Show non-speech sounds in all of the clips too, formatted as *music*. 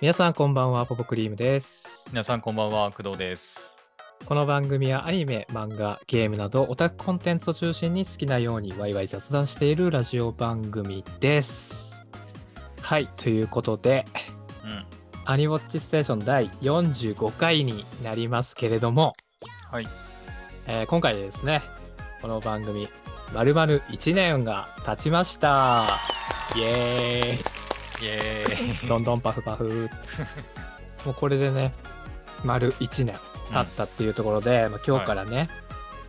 皆さんこんばんは、ポポクリームです。皆さんこんばんは、工藤です。この番組はアニメ、漫画、ゲームなどオタクコンテンツを中心に好きなようにワイワイ雑談しているラジオ番組です。はい、ということで、うん。アニウォッチステーション第45回になりますけれども、はい。えー今回でですね、この番組、まるまる1年が経ちました。イエーイイエーイ。どんどんパフパフ。*laughs* もうこれでね、丸1年経ったっていうところで、まあ、今日からね、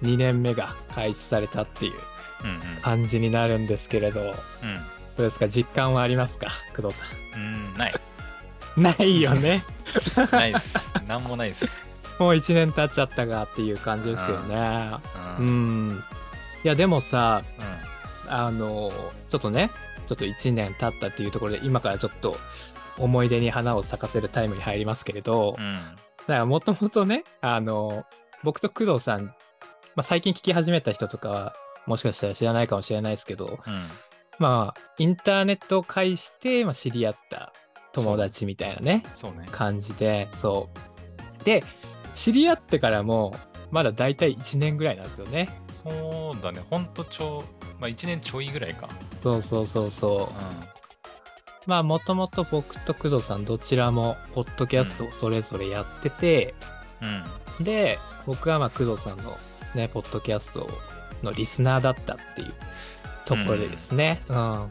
2年目が開始されたっていううんうん。感じになるんですけれど、どううですか？実感はありますか？工藤さん。うん、ない。ん。*laughs* ないよね。*laughs* ないです。なんもないです。もう1年経っちゃったがっていう感じですけどね。う。うんん。いや、でもさ、うあの、ちょっとね、ちょっと1年経ったっていうところで、今からちょっと思い出に花を咲かせるタイムに入りますけれど、ん。うん。だからもともとね、あの、僕と工藤さん、まあ、最近聞き始めた人とかは、もしかしたら知らないかもしれないですけど、うん。まあ、インターネットを介して、まあ、知り合った友達みたいなね、ね。感じで、そう。で、知り合ってからも、まだ大体1年ぐらいなんですよね。そうだね。ほんとちょ、まあ1年ちょいぐらいか。そうそうそうそうう。まあ、もともと僕と工藤さんどちらも、ポッドキャストをそれぞれやってて、ん。うん。で、僕はまあ工藤さんのね、ポッドキャストのリスナーだったっていうところでですね。うん。うん。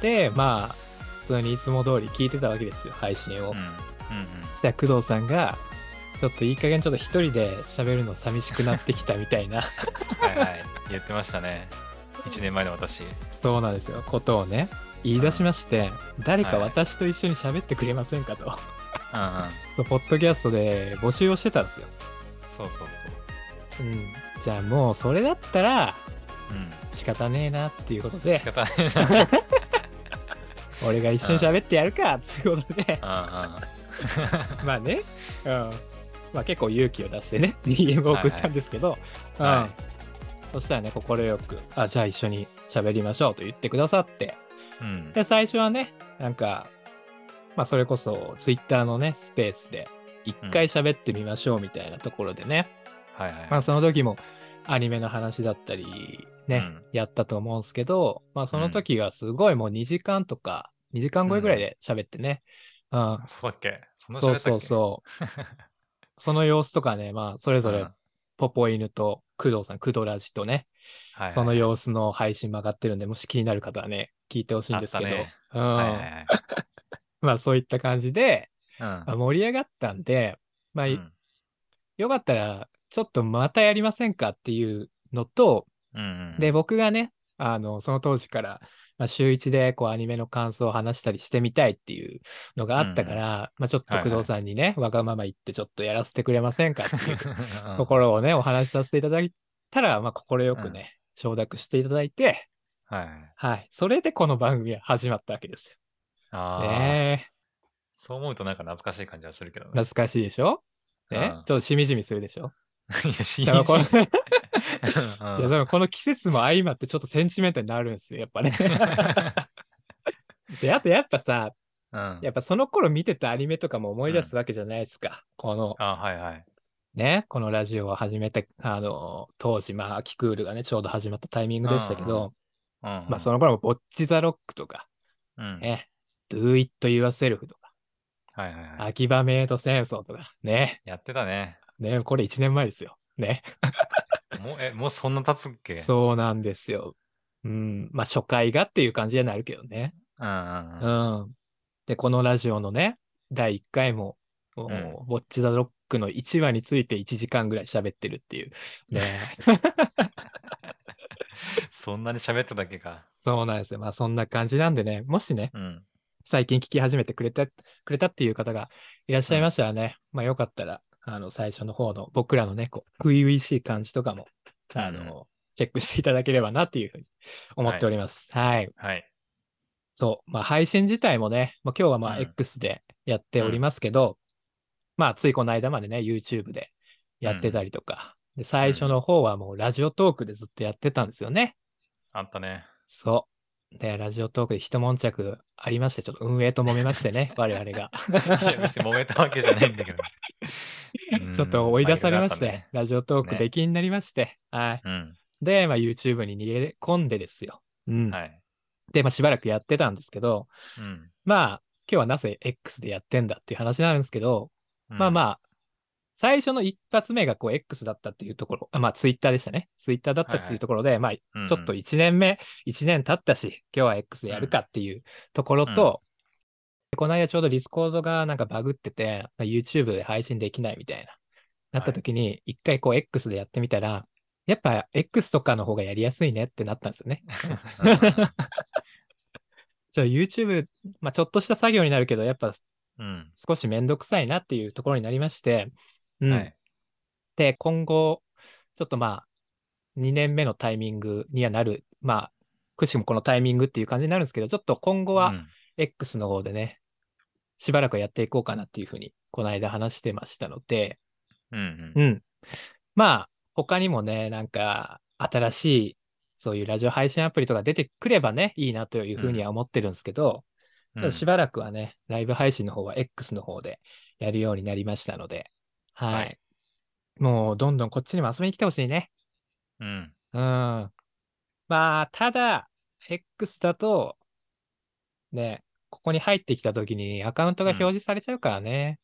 で、まあ、普通にいつも通り聞いてたわけですよ、配信を。うん。うん。そしたら工藤さんが、ちょっといい加減ちょっと一人で喋るの寂しくなってきたみたいな、はいはい。言ってましたね。1年前の私。そうなんですよ、ことをね、言い出しまして、誰かはい私と一緒に喋ってくれませんかと。うんうん。そう、ポッドキャストで募集をしてたんですよ。そうそうそう。うん。じゃあもうそれだったらう仕方ねえなっていうことん。で仕、方ないな。*laughs* 俺が一緒に喋ってやるかっていうことで、うんうん。*laughs* まあね、うん。まあ結構勇気を出してね、*laughs* DM を送ったんですけど、はうん。そしたらね、快く、あ、じゃあ一緒に喋りましょうと言ってくださって、うん。で、最初はね、なんか、まあそれこそ Twitter のね、スペースで一回喋ってみましょうみたいなところでね、はいはい。まあその時もアニメの話だったり、ね、うん。やったと思うんですけど、まあその時がすごいもう2時間とか、2時間超えぐらいで喋ってね、うん、そうだっけ？そんなそうそうそう。*laughs* その様子とかね、まあ、それぞれうん、ポポ犬と工藤さん、工藤ラジとね、はいはいその様子の配信も上がってるんで、もし気になる方はね、聞いてほしいんですけど、あったね。うん。はいはいはい。*laughs* まあ、そういった感じで、うん。まあ、盛り上がったんで、まあ、うん。よかったら、ちょっとまたやりませんかっていうのと、うんうん。で、僕がね、あの、その当時から、まあ、週一でこうアニメの感想を話したりしてみたいっていうのがあったから、まあちょっと工藤さんにね、わがまま言ってちょっとやらせてくれませんかっていううんところをね、お話しさせていただいたら、まあ快くね、承諾していただいて、はいはい。はい。それでこの番組は始まったわけですよ。ああ、ねそう思うとなんか懐かしい感じはするけどえ。ね。懐かしいでしょ？ね、うんちょっとしみじみするでしょ？*laughs* いや、しだからこ *laughs* いやでもこの季節も相まってちょっとセンチメンタルになるんですよ、やっぱね。*laughs* で、あとやっぱさ、うんやっぱその頃見てたアニメとかも思い出すわけじゃないですか。この、あはいはい。ね、このラジオを始めた、あの、当時、まあ、秋クールがね、ちょうど始まったタイミングでしたけど、うんまあ、その頃も、ボッチザロックとか、うん。ね、Do It Yourself とか、はいはいはい。秋葉メイド戦争とか、ね、やってたね。ね、これ1年前ですよ。ね。*laughs* もう、え、もうそんな経つっけ？そうなんですよ。うん、まあ、初回がっていう感じになるけどね。うんうんうん。うん。で、このラジオのね、第1回も、もううんボッチザロックの1話について1時間ぐらい喋ってるっていう。ね。*laughs* そんなに喋ってたっけか？そうなんですよ。まあそんな感じなんでね、もしね、うん。最近聞き始めてくれた、くれたっていう方がいらっしゃいましたらね、まあよかったら、あの、最初の方の僕らのね、こう、初々しい感じとかも、あの、うんチェックしていただければなっていうふうに思っております。はい。はい。そう。まあ配信自体もね、まあ今日はまあうん X でやっておりますけど、まあついこの間までね、YouTube でやってたりとか、で、最初の方はもうラジオトークでずっとやってたんですよね。あったね。そう。で、ラジオトークで一悶着ありまして、ちょっと運営と揉めましてね、*laughs* 我々が。いや、別に揉めたわけじゃないんだけど。*laughs* ちょっと追い出されまして、ねラジオトークね出禁になりまして、はい。うん。で、まあ、YouTube に逃げ込んでですよ。うん。はい。で、まあ、しばらくやってたんですけど、うん。まあ、今日はなぜ X でやってんだっていう話なんですけど、まあまあ。あ、最初の一発目がこう X だったっていうところ、あまあ Twitter でしたね。Twitter だったっていうところで、まあ、ちうん。ょっと1年目、1年経ったし、今日は X でやるかっていうところと、この間ちょうどディスコードがなんかバグってて、まあ YouTube で配信できないみたいな、なった時に、一回こう X でやってみたら、やっぱ X とかの方がやりやすいねってなったんですよね。じゃあ YouTube、まあちょっとした作業になるけど、やっぱうん。少しめんどくさいなっていうところになりまして、うん。はい。で、今後、ちょっとまあ、2年目のタイミングにはなる、まあ、くしくもこのタイミングっていう感じになるんですけど、ちょっと今後はうん X の方でね、しばらくやっていこうかなっていうふうに、この間話してましたので、うんうん。うん。まあ、他にもね、なんか、新しい、そういうラジオ配信アプリとか出てくればね、いいなというふうには思ってるんですけど、ちょっとしばらくはね、ライブ配信の方は X の方でやるようになりましたので、はい。はいもう、どんどんこっちにも遊びに来てほしいね。うん。うん。まあ、ただ、X だと、ね、ここに入ってきたときにアカウントが表示されちゃうからね、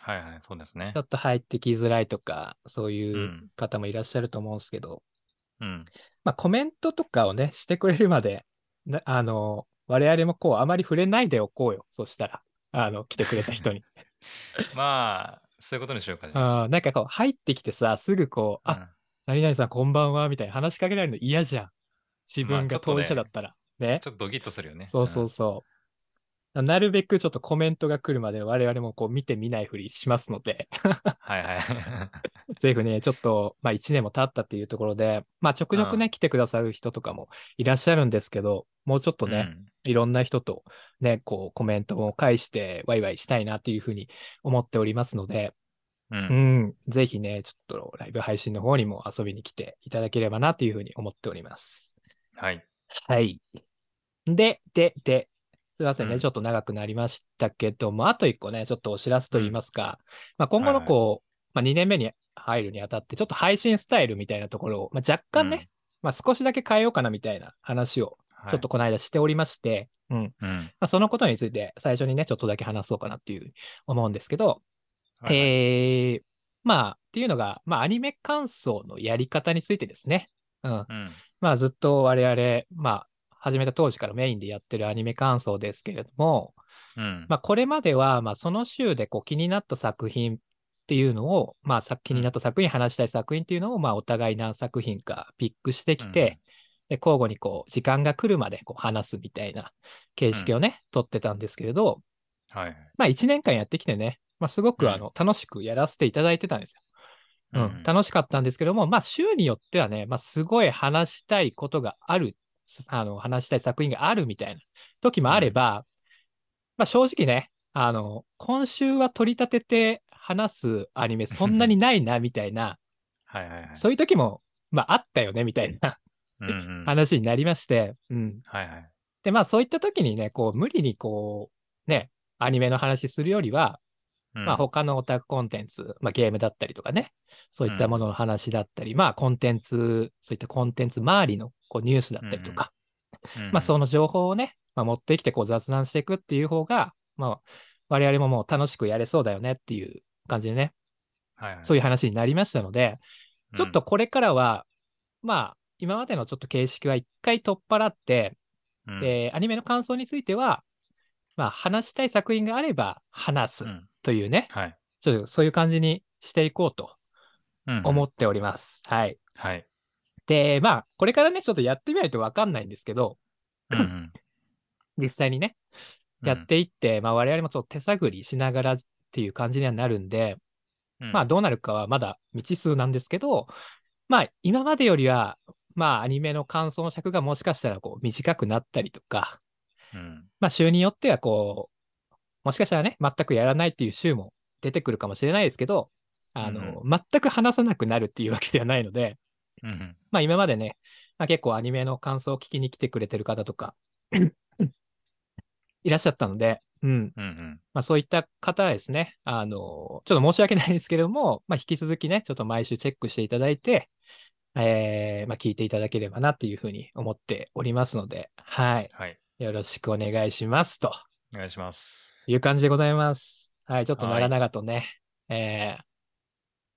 はいはい、そうですねちょ。っと入ってきづらいとか、そうう。いうん方もいらっしゃると思うんですけど、うん。まあ、コメントとかをね、してくれるまで、なあの、我々もこう、あまり触れないでおこうよ。そしたら、あの、来てくれた人に。*laughs* まあ、そういうことにしようか、じゃあ。なんかこう、入ってきてさ、すぐこう、あ、うん何々さんこんばんは、みたいな話しかけられるの嫌じゃん。自分が当事者だったら。ね。ちょっとドキッとするよね。そうそうそう。なるべくちょっとコメントが来るまで我々もこう見てみないふりしますので、うん。はいはい。*laughs* ぜひね、ちょっと、まあ1年も経ったっていうところで、まあちょくちょくね、うん来てくださる人とかもいらっしゃるんですけど、もうちょっとね、いろんな人とね、こうコメントも返してワイワイしたいなっていうふうに思っておりますので、うん。う。うんん、ぜひね、ちょっとライブ配信の方にも遊びに来ていただければなというふうに思っております。はい。はい。で、で、で、すいませんね、うんちょっと長くなりましたけども、あと一個ね、ちょっとお知らせといいますか、まあ、今後のはいこう、まあ、2年目に入るにあたって、ちょっと配信スタイルみたいなところを、まあ、若干ね、まあ、少しだけ変えようかなみたいな話を、はい、ちょっとこの間しておりまして、うん。うん。まあ、そのことについて最初にね、ちょっとだけ話そうかなっていう思うんですけど、はいはいえー、まあ、っていうのが、まあ、アニメ感想のやり方についてですね。うん。うん。まあ、ずっと我々、まあ、始めた当時からメインでやってるアニメ感想ですけれども、うん。まあ、これまでは、まあ、その週でこう気になった作品っていうのを、まあ、さ気になった作品、話したい作品っていうのを、まあ、お互い何作品かピックしてきて、で交互にこう、時間が来るまでこう話すみたいな形式をね、取ってたんですけれど、はいはい。まあ、1年間やってきてね、まあ、すごうんくあの、楽しくやらせていただいてたんですよ。うん、うん楽しかったんですけども、まあ、週によってはね、まあ、すごい話したいことがある、あの、話したい作品があるみたいな時もあれば、まあ、正直ね、あの、今週は取り立てて話すアニメそんなにないな、みたいな、*laughs* はいはいはい。そういう時も、まあ、あったよね、みたいなうんうん。話になりまして、うん。はいはい。で、まあ、そういった時にね、こう、無理にこう、ね、アニメの話するよりは、うん。まあ他のオタクコンテンツ、まあゲームだったりとかね、そういったものの話だったり、まあコンテンツ、そういったコンテンツ周りのこうニュースだったりとか、うんまあその情報をね、まあ、持ってきてこう雑談していくっていう方が、まあ我々ももう楽しくやれそうだよねっていう感じでね、はいはい。そういう話になりましたので、ちょっとうんこれからは、まあ今までのちょっと形式は一回取っ払って、うんで、アニメの感想については、まあ話したい作品があれば話すうんというね、はい。ちょっとそういう感じにしていこうとうん思っております。はい。はい。で、まあ、これからね、ちょっとやってみないとわかんないんですけど、うんうん *coughs* 実際にね、うんやっていって、まあ、我々もちょっと手探りしながらっていう感じにはなるんで、うんまあ、どうなるかはまだ未知数なんですけど、まあ、今までよりは、まあ、アニメの感想の尺がもしかしたらこう短くなったりとか、うんまあ、週によってはこう、もしかしたらね、全くやらないっていう週も出てくるかもしれないですけど、あの、全く話さなくなるっていうわけではないので、うんうんまあ今までね、まあ、結構アニメの感想を聞きに来てくれてる方とか、*coughs* いらっしゃったので、うん。うんうん。まあそういった方はですね、あの、ちょっと申し訳ないんですけれども、まあ引き続きね、ちょっと毎週チェックしていただいて、えー、まあ聞いていただければなっていうふうに思っておりますので、はい。はい。よろしくお願いします。とお願いします。いう感じでございます。はい。ちょっとはい長々とね、えー、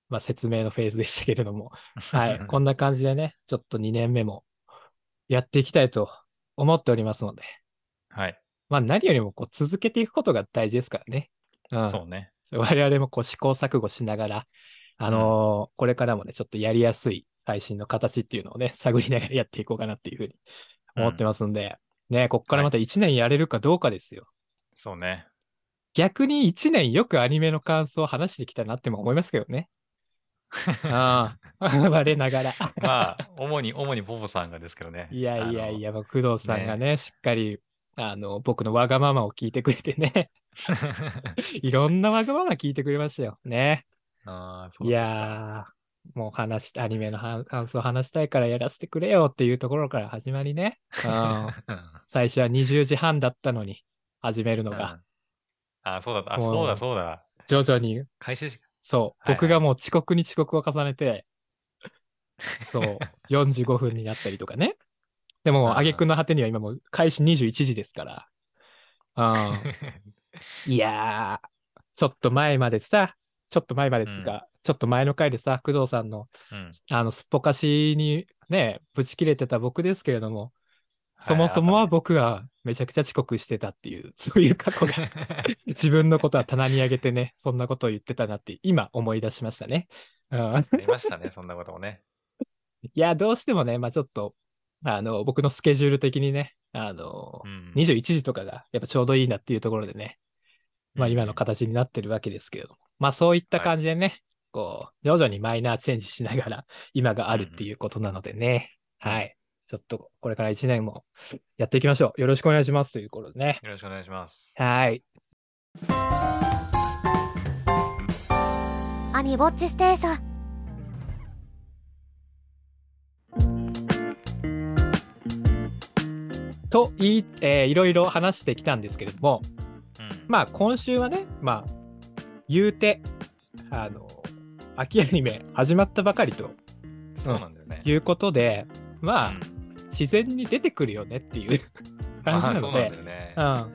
まあ説明のフェーズでしたけれども、*laughs* はい。こんな感じでね、ちょっと2年目もやっていきたいと思っておりますので、はい。まあ何よりもこう続けていくことが大事ですからね。うん。そうね。我々もこう試行錯誤しながら、あのーこれからもね、ちょっとやりやすい配信の形っていうのをね、*laughs* 探りながらやっていこうかなっていうふうに思ってますんで、ね、こっからまた1年やれるかどうかですよ。そうね。逆に1年よくアニメの感想を話してきたなっても思いますけどね。あ *laughs* あ、*laughs* 我ながら。まあ、主に、主にポポさんがですけどね。いやいやいや。工藤さんがね、しっかり、あの、僕のわがままを聞いてくれてね、いろんなわがまま聞いてくれましたよ。ね。ああ、そういだやー、もう話し、アニメのは感想話したいからやらせてくれよっていうところから始まりね。うん、*laughs* *laughs* 最初は20時半だったのに、始めるのうんが、ああ、そうだった。あ、そうだ、そうだ。徐々に、開始し、そう、はいはい僕がもう遅刻に遅刻を重ねて、*laughs* そう、45分になったりとかね。でも、うんうん挙句の果てには今もう開始21時ですから。うん、いやー、ちょっと前までさ、ちょっと前までですが、ちょっと前の回でさ、工藤さんのうん。あの、すっぽかしにね、ぶち切れてた僕ですけれども、はいそもそもは僕がめちゃくちゃ遅刻してたっていう、*laughs* そういう過去が、*laughs* 自分のことは棚に上げてね、そんなことを言ってたなって、今思い出しましたね。うん、ありましたね、そんなこともね。*laughs* いや、どうしてもね、まあちょっと、あの、僕のスケジュール的にね、あの、うん。21時とかがやっぱちょうどいいなっていうところでね、まあうん。今の形になってるわけですけれども、まあそういった感じでね、こう、徐々にマイナーチェンジしながら *laughs* 今があるっていうことなのでね、はい。ちょっとこれから1年もやっていきましょう。よろしくお願いしますということでね。よろしくお願いします。はい。アニボッチステーションと言い、えーいろいろ話してきたんですけれども、うんまあ今週はね、まあ、言うて、あの、秋アニメ始まったばかりとそうなんだよね。いうことで、まあ、うん自然に出てくるよねっていう *laughs* 感じなのでうなん。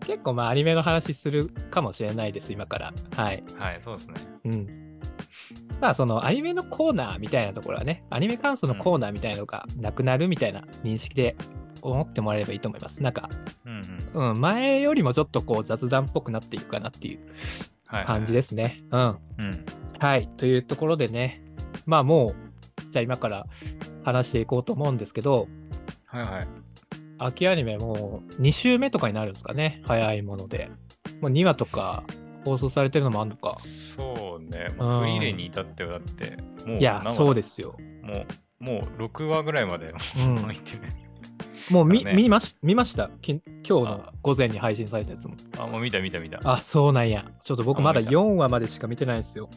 結構まあアニメの話するかもしれないです、今から。はい。はい、そうですね。うん。まあそのアニメのコーナーみたいなところはね、アニメ感想のコーナーみたいなのがなくなるみたいな認識で思ってもらえればいいと思います。なんか、うんうん。うん、前よりもちょっとこう雑談っぽくなっていくかなっていうはい。感じですすね。うん。うん。はい。というところでね、まあもう、じゃあ今から話していこうと思うんですけど、はいはい。秋アニメもう2週目とかになるんですかね。早いもので。もう2話とか放送されてるのもあるのか。そうね。うんもうフリーレンに至ってはだって、もう、いや、そうですよ。もう、もう6話ぐらいまでうん入ってる。もう見,、見まし見ました？き今日の午前に配信されたやつも。あ、もう見た見た見た。あ、そうなんや。ちょっと僕まだあ見た4話までしか見てないんですよ。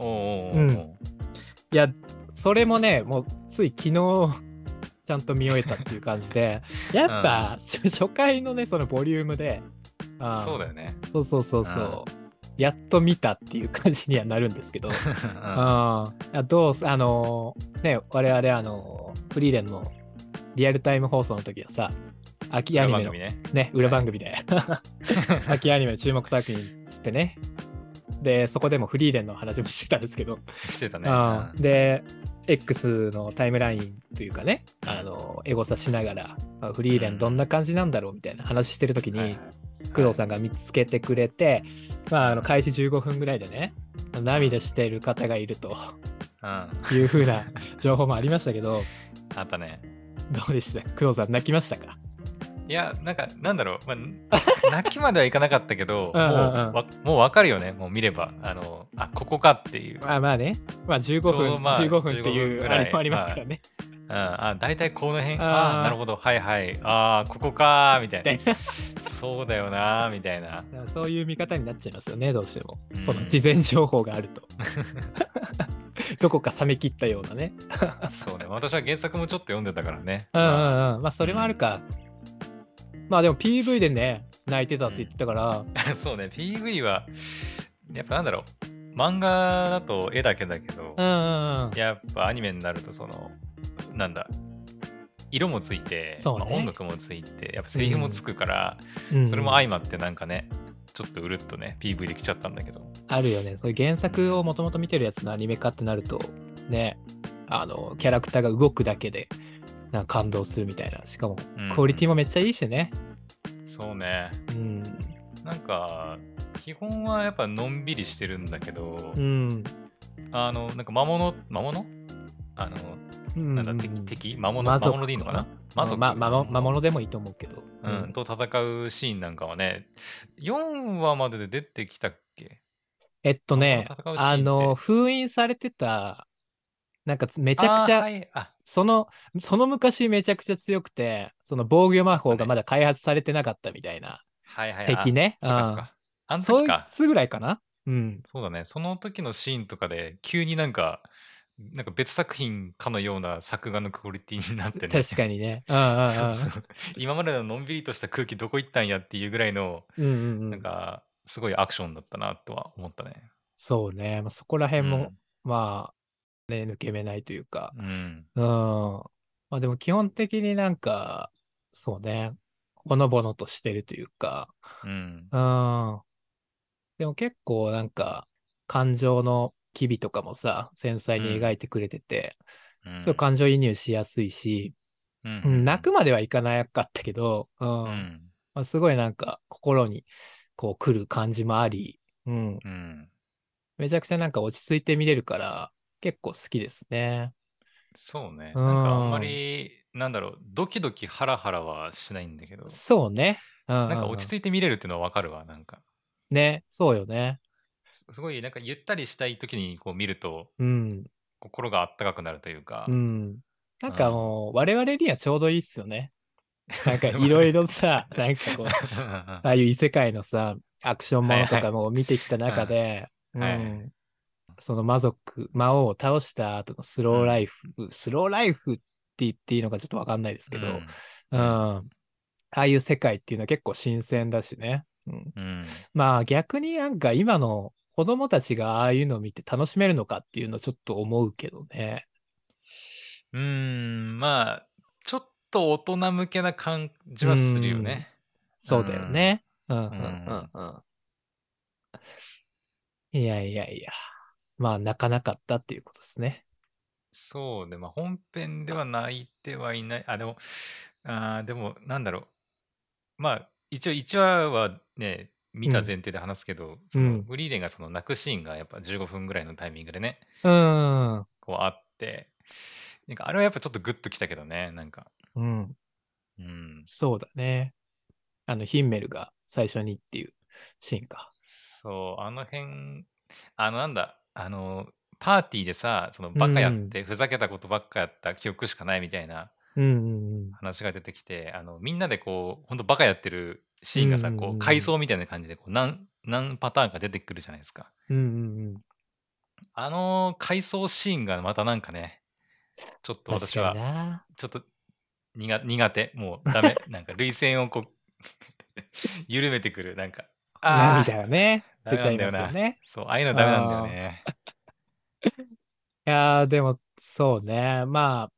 うん。いや、それもね、もうつい昨日、*laughs* ちゃんと見終えたっていう感じで、*laughs* やっぱ、初初回のね、そのボリュームで、あーそうだよね。そうそうそうそう、やっと見たっていう感じにはなるんですけど、*laughs* うん。ああどうすあのーね我々あのーフリーレンのリアルタイム放送の時はさ秋アニメのね。ね裏番組で。秋アニメの注目作品つってねでそこでもフリーレンの話もしてたんですけど、してたね。あーで X のタイムラインというかねうんあのエゴサしながらあフリーレンどんな感じなんだろうみたいな話してる時に、はい。はい工藤さんが見つけてくれて、まあ、あの開始15分ぐらいでね涙している方がいるとうん。あいう風な情報もありましたけど。ったね。どうでした？工藤さん泣きましたか？いや、なんか、なんだろう、まあ、*laughs* 泣きまではいかなかったけど、うんうんうんもうわもうわかるよね、もう見れば。あの、あ、ここかっていう。まあまあね、まあ、15ちょう分、どまあ15分ってい15分うぐらいあれもありますからね。うん、あ、大体この辺、あーあなるほど、はいはい、ああ、ここかー、みたいでな。そうだよなー、みたいな。だからそういう見方になっちゃいますよね、どうしてもうん。その事前情報があると。*laughs* どこか冷め切ったようなね。*laughs* そうね、私は原作もちょっと読んでたからね。うんうんまあうん。まあ、それもあるか。まあでも PV でね、泣いてたって言ってたから、*laughs* そうね、PV は、やっぱなんだろう、漫画だと絵だけだけど、うんうんうん。やっぱアニメになると、その、なんだ、色もついて、ねまあ音楽もついて、やっぱセリフもつくから、うんそれも相まってなんかね、ちょっとうるっとね、PV できちゃったんだけど。あるよね。そういう原作をもともと見てるやつのアニメ化ってなると、ね、あの、キャラクターが動くだけで、なんか感動するみたいな。しかも、うん。クオリティもめっちゃいいしね。そうね。うん。なんか、基本はやっぱのんびりしてるんだけど、うん。あの、なんか魔物、魔物？あの、うん。なんだ、敵、敵？魔物、魔物でいいのかな？ま魔族。まま魔物でもいいと思うけど。うん、と戦うシーンなんかはね、4話までで出てきたっけ？えっとねあの、封印されてた、なんかめめちゃくちゃ、はい、あ、その、その昔めちゃくちゃ強くて、その防御魔法がまだ開発されてなかったみたいなはいはい。敵ね。そうかそうか。あのそい時か。つぐらいかな？うん。そうだね。その時のシーンとかで、急になんか、なんか別作品かのような作画のクオリティになってね。確かにね。そうそう今までののんびりとした空気どこ行ったんやっていうぐらいの、うんうんうんなんか、すごいアクションだったなとは思ったね。そうね。まあ、そこら辺も、うんまあ、ね、抜け目ないというか。うん。うん。まあでも基本的になんか、そうね。ほのぼのとしてるというか。うん。うん。でも結構なんか、感情の機微とかもさ、繊細に描いてくれてて、うんそう感情移入しやすいし、うんうん、泣くまではいかなかったけど、うん。うん。まあ、すごいなんか心にこう来る感じもあり、うん。うん。めちゃくちゃなんか落ち着いて見れるから、結構好きですね。そうね。うんなんかあんまり、なんだろう、ドキドキハラハラはしないんだけど、そうね。うん、なんか落ち着いて見れるっていうのはわかるわ。なんか、ね、そうよね。すすごいなんかゆったりしたい時にこう見ると、うん。心があったかくなるというか、うん。なんかもう、我々にはちょうどいいっすよね。*laughs* なんかいろいろさ、なんかこう、*laughs* ああいう異世界のさ、アクションものとかも見てきた中で、はいはいうんその魔族、魔王を倒した後のスローライフ、スローライフって言っていいのかちょっとわかんないですけど、うん。ああいう世界っていうのは結構新鮮だしね。うん、うん。うんまあ逆になんか今の子供たちがああいうのを見て楽しめるのかっていうのをちょっと思うけどね。うーん、まあ、ちょっと大人向けな感じはするよね。そうだよね。うんうんんうんうん。いやいやいや。まあ泣かなかったっていうことですね。そうね、まあ本編では泣いてはいない。あ、でも、あーでも、なんだろう。まあ、一応1話はね、見た前提で話すけど、そのフリーレンがその泣くシーンがやっぱ15分ぐらいのタイミングでね、うん。こうあって、なんかあれはやっぱちょっとグッときたけどね、なんか。うん。うん。そうだね。あの、ヒンメルが最初にっていうシーンか。そう、あの辺、あのなんだ、あの、パーティーでさ、そのバカやって、ふざけたことばっかやった記憶しかないみたいな話が出てきて、あの、みんなでこう、ほんとバカやってるシーンがさ、こう、回想みたいな感じで、こう、何、何パターンか出てくるじゃないですか。うん。うんうんうん。あの回想シーンがまたなんかね、ちょっと私は。ちょっと苦苦手。もうダメ。なんか涙腺をこう、*laughs* 緩めてくる。なんか、あ涙がね、出ちゃいますよね。そう、ああいうのダメなんだよね。*laughs* いやー、でも、そうね。まあ、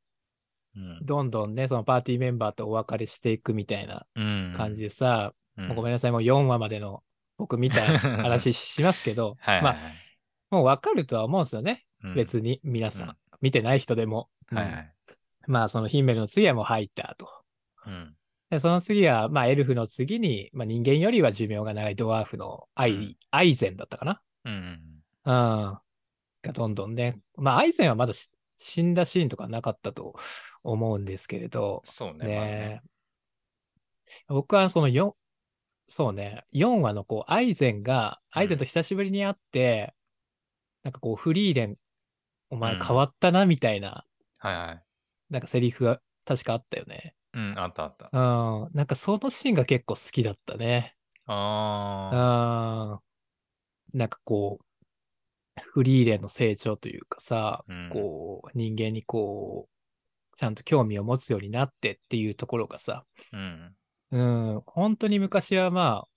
うん。どんどんね、そのパーティーメンバーとお別れしていくみたいなうん。感じでさ、うん。もうごめんなさい、もう4話までの僕見た話しますけど *laughs* はいはい、まあ、はい。もうわかるとは思うんですよね。うん別に、皆さん。うん見てない人でも。うんはいはい。まあ、そのヒンメルの次はもう入ったと。うん。で、その次は、まあ、エルフの次に、まあ、人間よりは寿命が長いドワーフのアイ、うんアイゼンだったかな？うん。うん。がどんどんね。まあ、アイゼンはまだし死んだシーンとかなかったと思うんですけれど、そうね。まあね僕はその4、そうね、4話のこう、アイゼンが、アイゼンと久しぶりに会って、なんかこう、フリーレン、お前うん変わったな、みたいな、はいはい。なんかセリフが確かあったよね。うん、あったあった。うん。なんかそのシーンが結構好きだったね。あうん。なんかこう、フリーレンの成長というかさ、うんこう、人間にこう、ちゃんと興味を持つようになってっていうところがさ、ー。うん。うん、本当に昔はまあ、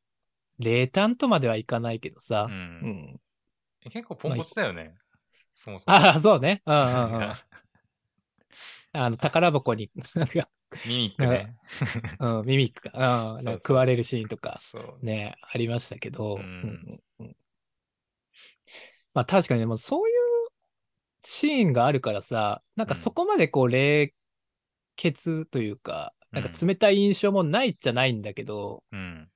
冷淡とまではいかないけどさう、。うんん。結構ポンコツだよね。そもそも。ああ、そうね。うんうんうん。かあの、宝箱に、なんか、ミミックね。うん、ミミックが、*laughs* うん、なんか食われるシーンとか。ね、ありましたけど、うんうんうんまあ確かにでもそういうシーンがあるからさ、なんかそこまでこう冷血というか、なんか冷たい印象もないじゃないんだけど、うん。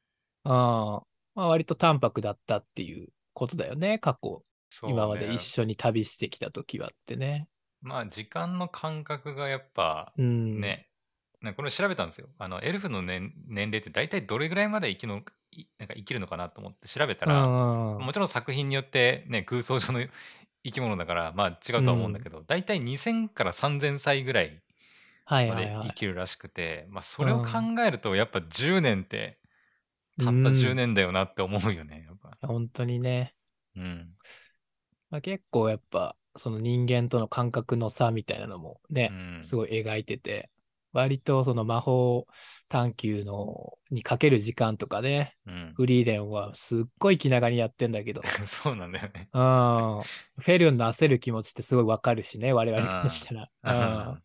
あまあ割と淡白だったっていうことだよね、過去。そう今までね一緒に旅してきた時はってね。まあ、時間の感覚がやっぱ、うん。ね、なんかこれ調べたんですよ。あの、エルフの年年齢って大体どれぐらいまで生きのいなんか生きるのかなと思って調べたうら、ん。もちろん作品によってね、空想上の *laughs* 生き物だから、まあ違うとは思うんだけど、大体2000から3000歳ぐらいまで。生きるらしくて、まあそれを考えると、やっぱ10年って、たったうん10年だよなって思うよね、やっぱ。本当にね。うん。まあ、結構やっぱ、その人間との感覚の差みたいなのもね、うんすごい描いてて、割とその魔法探求のにかける時間とかね、うん。フリーレンはすっごい気長にやってんだけど、*laughs* そうなんだよね。うん、フェルンの焦る気持ちってすごいわかるしね、我々からしたら。*laughs* うん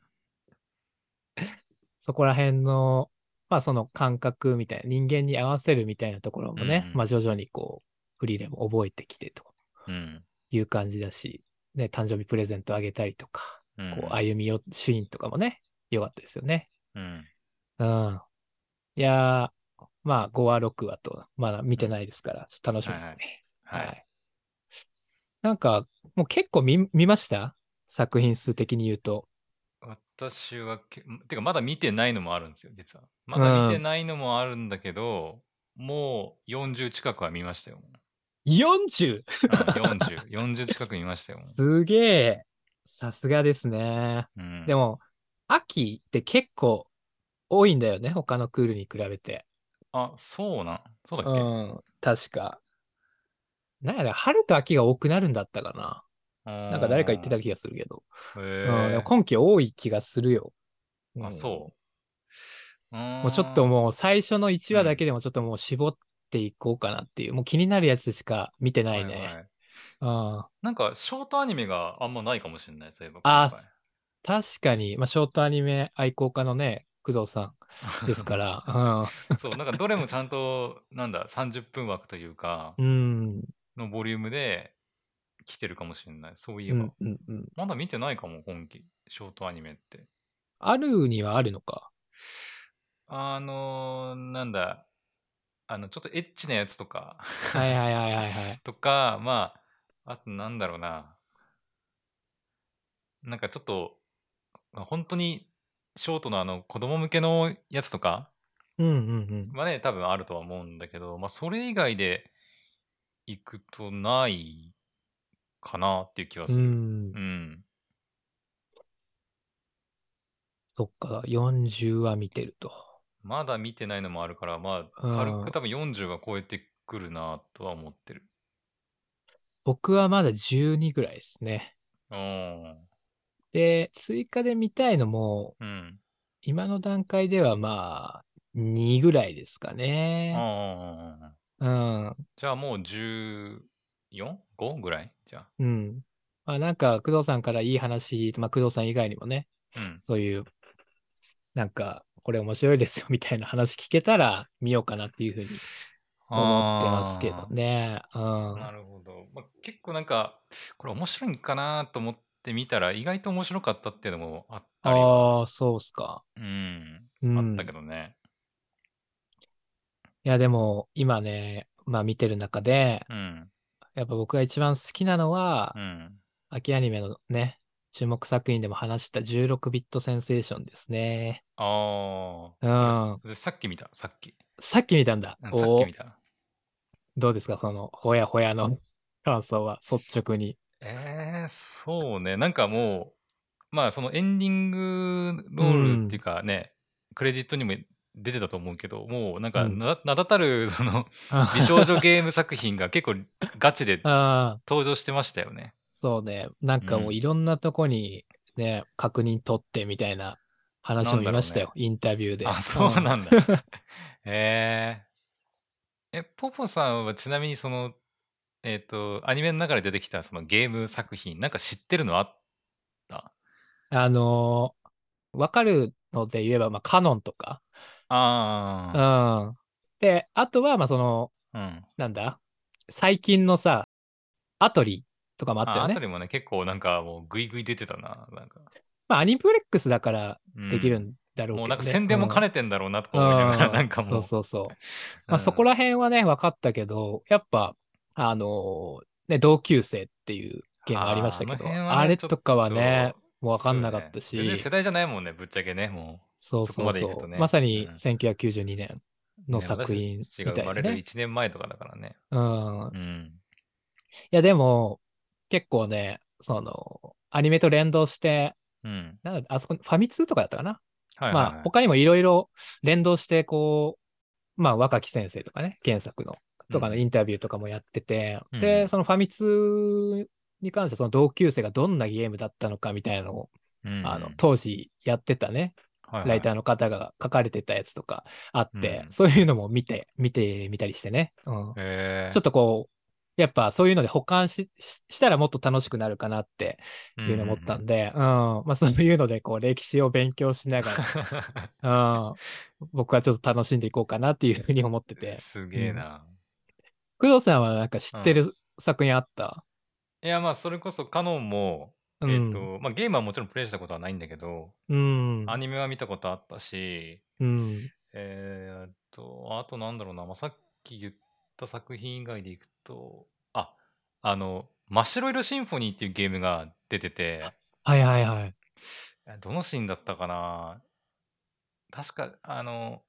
そこら辺の、まあその感覚みたいな、人間に合わせるみたいなところもね、うんうんまあ徐々にこう、フリーレンも覚えてきてとうん。いう感じだし、ね、誕生日プレゼントあげたりとか、うん。こう歩み寄シーンとかもね、良かったですよね。うん。うん。いやー、まあ5話、6話と、まだ見てないですから、楽しみですね。はい。なんか、もう結構見見ました？作品数的に言うと。私はけ、てかまだ見てないのもあるんですよ、実は。まだ見てないのもあるんだけど、もう40近くは見ましたよ。40! うん、40、40近く見ましたよ。*laughs* すげえ。さすがですね。うん、でも、秋って結構多いんだよね、他のクールに比べて。あ、そうなん？そうだっけ、うん、確か。なんやね、春と秋が多くなるんだったかな。なんか誰か言ってた気がするけど。へうん、でえも今期多い気がするよ。あ、うんそう。もうちょっともう最初の1話だけでもちょっともう絞っていこうかなっていう、もう気になるやつしか見てうんないね。はいはいうん、なんか、ショートアニメがあんまないかもしれない、そういえば。あ今回確かに、まあ、ショートアニメ愛好家のね、工藤さんですから。*laughs* そう、なんかどれもちゃんと、なんだ、30分枠というかう、ん。のボリュームで来てるかもしれない。そういえば。うんうんうん。まだ見てないかも、今期。ショートアニメって。あるにはあるのか？あのーなんだ、あの、ちょっとエッチなやつとか、はいはいはいはいはい。*laughs* とか、まあ、あとなんだろうな。なんかちょっと、まあ本当にショートのあの子供向けのやつとかうんうんうん。はね、多分あるとは思うんだけど、まあそれ以外で行くとないかなっていう気はする。うんう、ん。そっか、40は見てると。まだ見てないのもあるから、まあうん軽く多分40は超えてくるなとは思ってる。僕はまだ12ぐらいですね。うん。で、追加で見たいのも、うん。今の段階ではまあ、2ぐらいですかあね。あ。うん。じゃあもう 14?5 ぐらい？じゃうん。まあなんか、工藤さんからいい話、まあ工藤さん以外にもね、あ。うん。そういう、なんか、これ面白いですよみたいな話聞けたら見ようかなっていうふうに思ってますけどね。うあー。なん。るほど。まあ、結構なんか、これ面白いんかなと思ってみたら、意外と面白かったっていうのもあったりは。ああ、そうっすか。うん。うん。あったけどね。いや、でも、今ね、まあ見てる中で、うん。やっぱ僕が一番好きなのはう、ん。秋アニメのね、注目作品でも話した16ビットセンセーションですね。ああ。うん俺ささっき見た、さっき。さっき見たんだ。うんさっき見た。どうですか？その、ほやほやの *laughs* 感想は、率直に。えー、そうね。なんかもう、まあそのエンディングロールっていうかね、クレジットにも出てたと思うけど、もうなんかうんな、名だたるその美少女ゲーム作品が結構ガチで *laughs* 登場してましたよね。そうね。なんかもううんいろんなとこにね、確認取ってみたいな話も見ましたよ、なんインタビューで。あ、そうなんだ。うんへえ。え、ポポさんはちなみにその、えっ、と、アニメの中で出てきたそのゲーム作品、なんか知ってるのあった？あのーわかるので言えば、まあ、カノンとか。あうん。で、あとは、まあ、その、あ、うん。なんだ？最近のさ、アトリとかもあったあ、よねあた。りもね、結構なんかもうグイグイ出てたな。なんか。まあ、アニプレックスだからうんできるんだろうけど、ねもうなんか宣伝も兼ねてんだろうなとかうん思いながら、うんなんかもう。そうそうそう。まあ、そこら辺はね、分かったけど、やっぱ、あのーね、同級生っていうゲームありましたけど、あねあれとかはねもう分かんなかったし、ね世代じゃないもんね、ぶっちゃけね、もそこそうそうそう。まさにうん1992年う。のね作品私たちが生まれるみたいなね。1年前とかだからね。うん。いうん。や、でも、結構ね、その、アニメと連動して、うん。なんだあそこ、ファミ通とかやったかな？まあ、他にもいろいろ連動して、こう、まあ、若き先生とかね、原作の、とかのうん。インタビューとかもやってて、うん。で、そのファミ通に関して、その同級生がどんなゲームだったのかみたいなのを、うん。あの、当時やってたね、はいはい。ライターの方が書かれてたやつとかあって、うん。そういうのも見て、見てみたりしてね。うん。ちょっとこう、やっぱそういうので保管しししたらもっと楽しくなるかなっていうのを思ったんで、うん。まあそういうのでこう歴史を勉強しながら、*laughs* うん、僕はちょっと楽しんでいこうかなっていうふうに思ってて。すげえな。工藤さんはなんか知ってる作品あった？いや、まあ、それこそカノンも、うんえっ、と、まあ、ゲームはもちろんプレイしたことはないんだけど、うん。アニメは見たことあったし、うん。えーっと、あとなんだろうな、まあ、さっき言った作品以外でいくと、あ、あの、真っ白色シンフォニーっていうゲームが出てて、はいはいはい。どのシーンだったかな？確か、あの、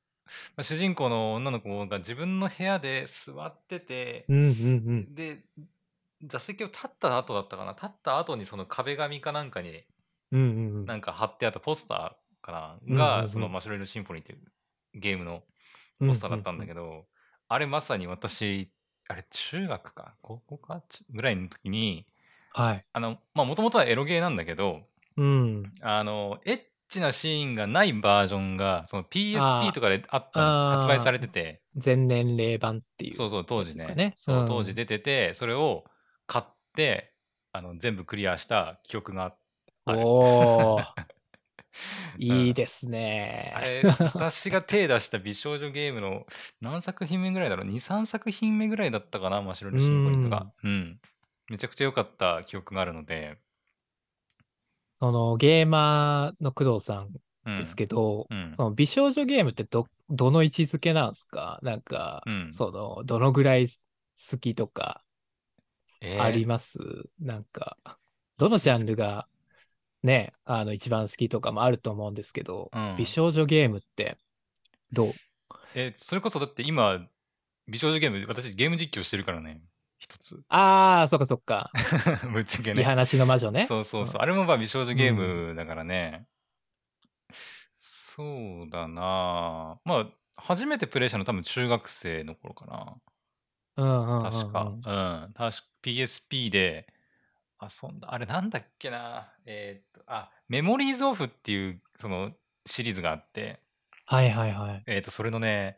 まあ主人公の女の子が自分の部屋で座っててう、んうんで、座席を立った後だったかな立った後にその壁紙かなんかにうん。うんうんうん。なんか貼ってあったポスターかな、うんうんうんが、そのマシュロイルシンフォニーっていうゲームのポスターだったんだけど。ど、あれまさに私、あれ中学か高校か？ちぐらいの時に、はい。あの、まあもともとはエロゲーなんだけど、うん。あの、エッチなシーンがないバージョンが、そのあ PSP ーとかであったんです発売されてて、全年齢版っていう。そうそう、当時ね。やつですかねそうう、ん当時出てて、それを買って、あの、全部クリアした記憶がある。おー、*laughs* うんいいですね。あれ、私が手出した美少女ゲームの何作品目ぐらいだろう ?2、3作品目ぐらいだったかなマシュロルシンフォニーとか。うん。めちゃくちゃ良かった記憶があるので。そのゲーマーの工藤さんうん。ですけど、うん。その美少女ゲームってど、どの位置づけなんですか？なんか、うん。その、どのぐらい好きとかえー。あります、なんか、どのジャンルがね、あの、一番好きとかもあると思うんですけど、うん。美少女ゲームってどう？えそれこそだって今、美少女ゲーム、私ゲーム実況してるからね。一つ。ああ、そっかそっか。*laughs* ぶっちゃけいいね。話の魔女ね。そうそうそう。んあれもまあ美少女ゲームだからね。そうだなまあ、初めてプレイしたの多分中学生の頃かな。うんうんうんうん確か。うん。確か PSP で遊んだ。あれなんだっけな。えーっと、あ、メモリーズオフっていうそのシリーズがあって、はいはいはい。えーっと、それのね、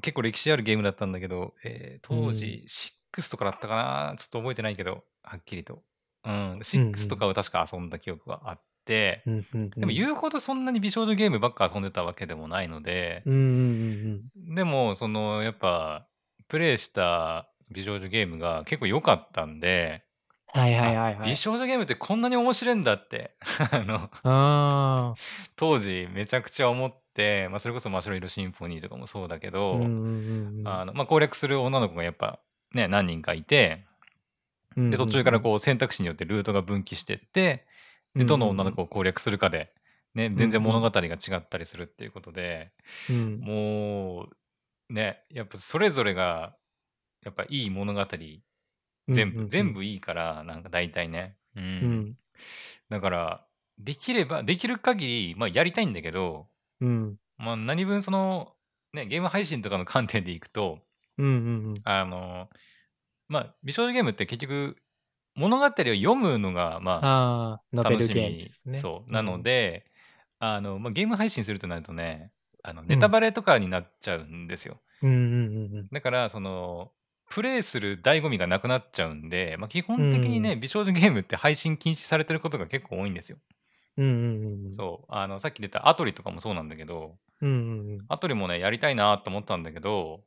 結構歴史あるゲームだったんだけど、えー当時6とかだったかな？ちょっと覚えてないけど、はっきりと。うん。6とかを確か遊んだ記憶があって、うんうんうん、でも言うほどそんなに美少女ゲームばっか遊んでたわけでもないので、うんうんうんでも、その、やっぱ、プレイした美少女ゲームが結構良かったんで、うん。はいはいはいはい。美少女ゲームってこんなに面白いんだって、*laughs* あの、あ当時めちゃくちゃ思って、まあ、それこそ真っ白色シンフォニーとかもそうだけあ。ど、あの、まあ、攻略する女の子がやっぱ、ね、何人かいて、うん。で、途中からうこう選択肢によってルートが分岐してって、で、どの女の子を攻略するかで、ね、全然物語が違ったりするっていうことで、ん、うんもう、ね、やっぱそれぞれが、やっぱいい物語、全部、全。部いいから、なんか大体ね。うんだから、できれば、できる限り、まあやりたいんだけど、うんまあ何分その、ね、ゲーム配信とかの観点でいくと、うんうんあの、まあ美少女ゲームって結局、物語を読むのが、まあ、楽しみね。そう。なので、あの、まあ、ゲーム配信するとなるとね、あのネタバレとかになっちゃうんですよ。うんうんうんうん。だから、その、プレイする醍醐味がなくなっちゃうんで、まあ、基本的にね、う美少女ゲームって配信禁止されてることが結構多いんですよ。うんうんうん。そう。あの、さっき出たアトリとかもそうなんだけど、うんうんうん。アトリもね、やりたいなと思ったんだけど、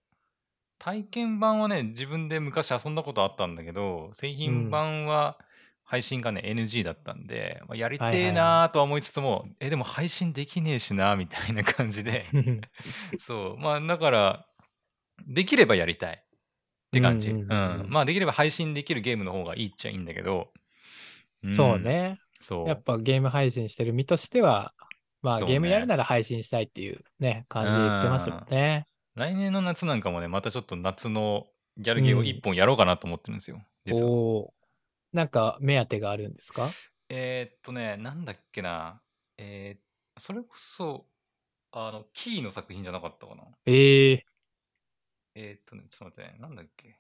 体験版はね、自分で昔遊んだことあったんだけど、製品版は配信がね、NG だったんで、まあ、やりてえなとは思いつつも、え、でも配信できねえしな、みたいな感じで、*laughs* そう。まあ、だから、できればやりたいって感じ。うんんううんうんうんまあ、できれば配信できるゲームの方がいいっちゃいいんだけど、んそう。ね。そう。やっぱゲーム配信してる身としては、まあそうねゲームやるなら配信したいっていうね、感じで言ってましたもんね。来年の夏なんかもね、またちょっと夏のギャルゲーを一本やろうかなと思ってるんですよ。実は。お。なんか目当てがあるんですか？えーっとね、なんだっけな。えーそれこそ、あの、キーの作品じゃなかったかな。えええーっとね、ちょっと待ってね、なんだっけ。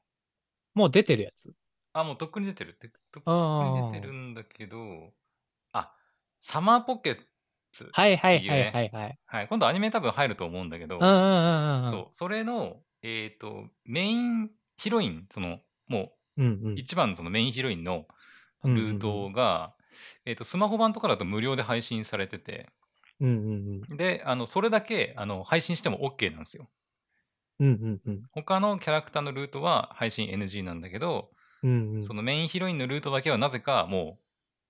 もう出てるやつ？あ、もうとっくに出てる。てとっくに出てるんだけど、あ、サマーポケッツ。はいはいはいっていうねはいはい。はい、今度アニメ多分入ると思うんだけど、うんうんうんうん。そう、それの、えーっと、メインヒロイン、その、もう一番のそのメインヒロインのルートが、えーっと、スマホ版とかだと無料で配信されてて、うんうんうん。で、あの、それだけ、あの、配信しても OK なんですよ。うんうんうん。他のキャラクターのルートは配信 NG なんだけど、うんうん。そのメインヒロインのルートだけはなぜかもう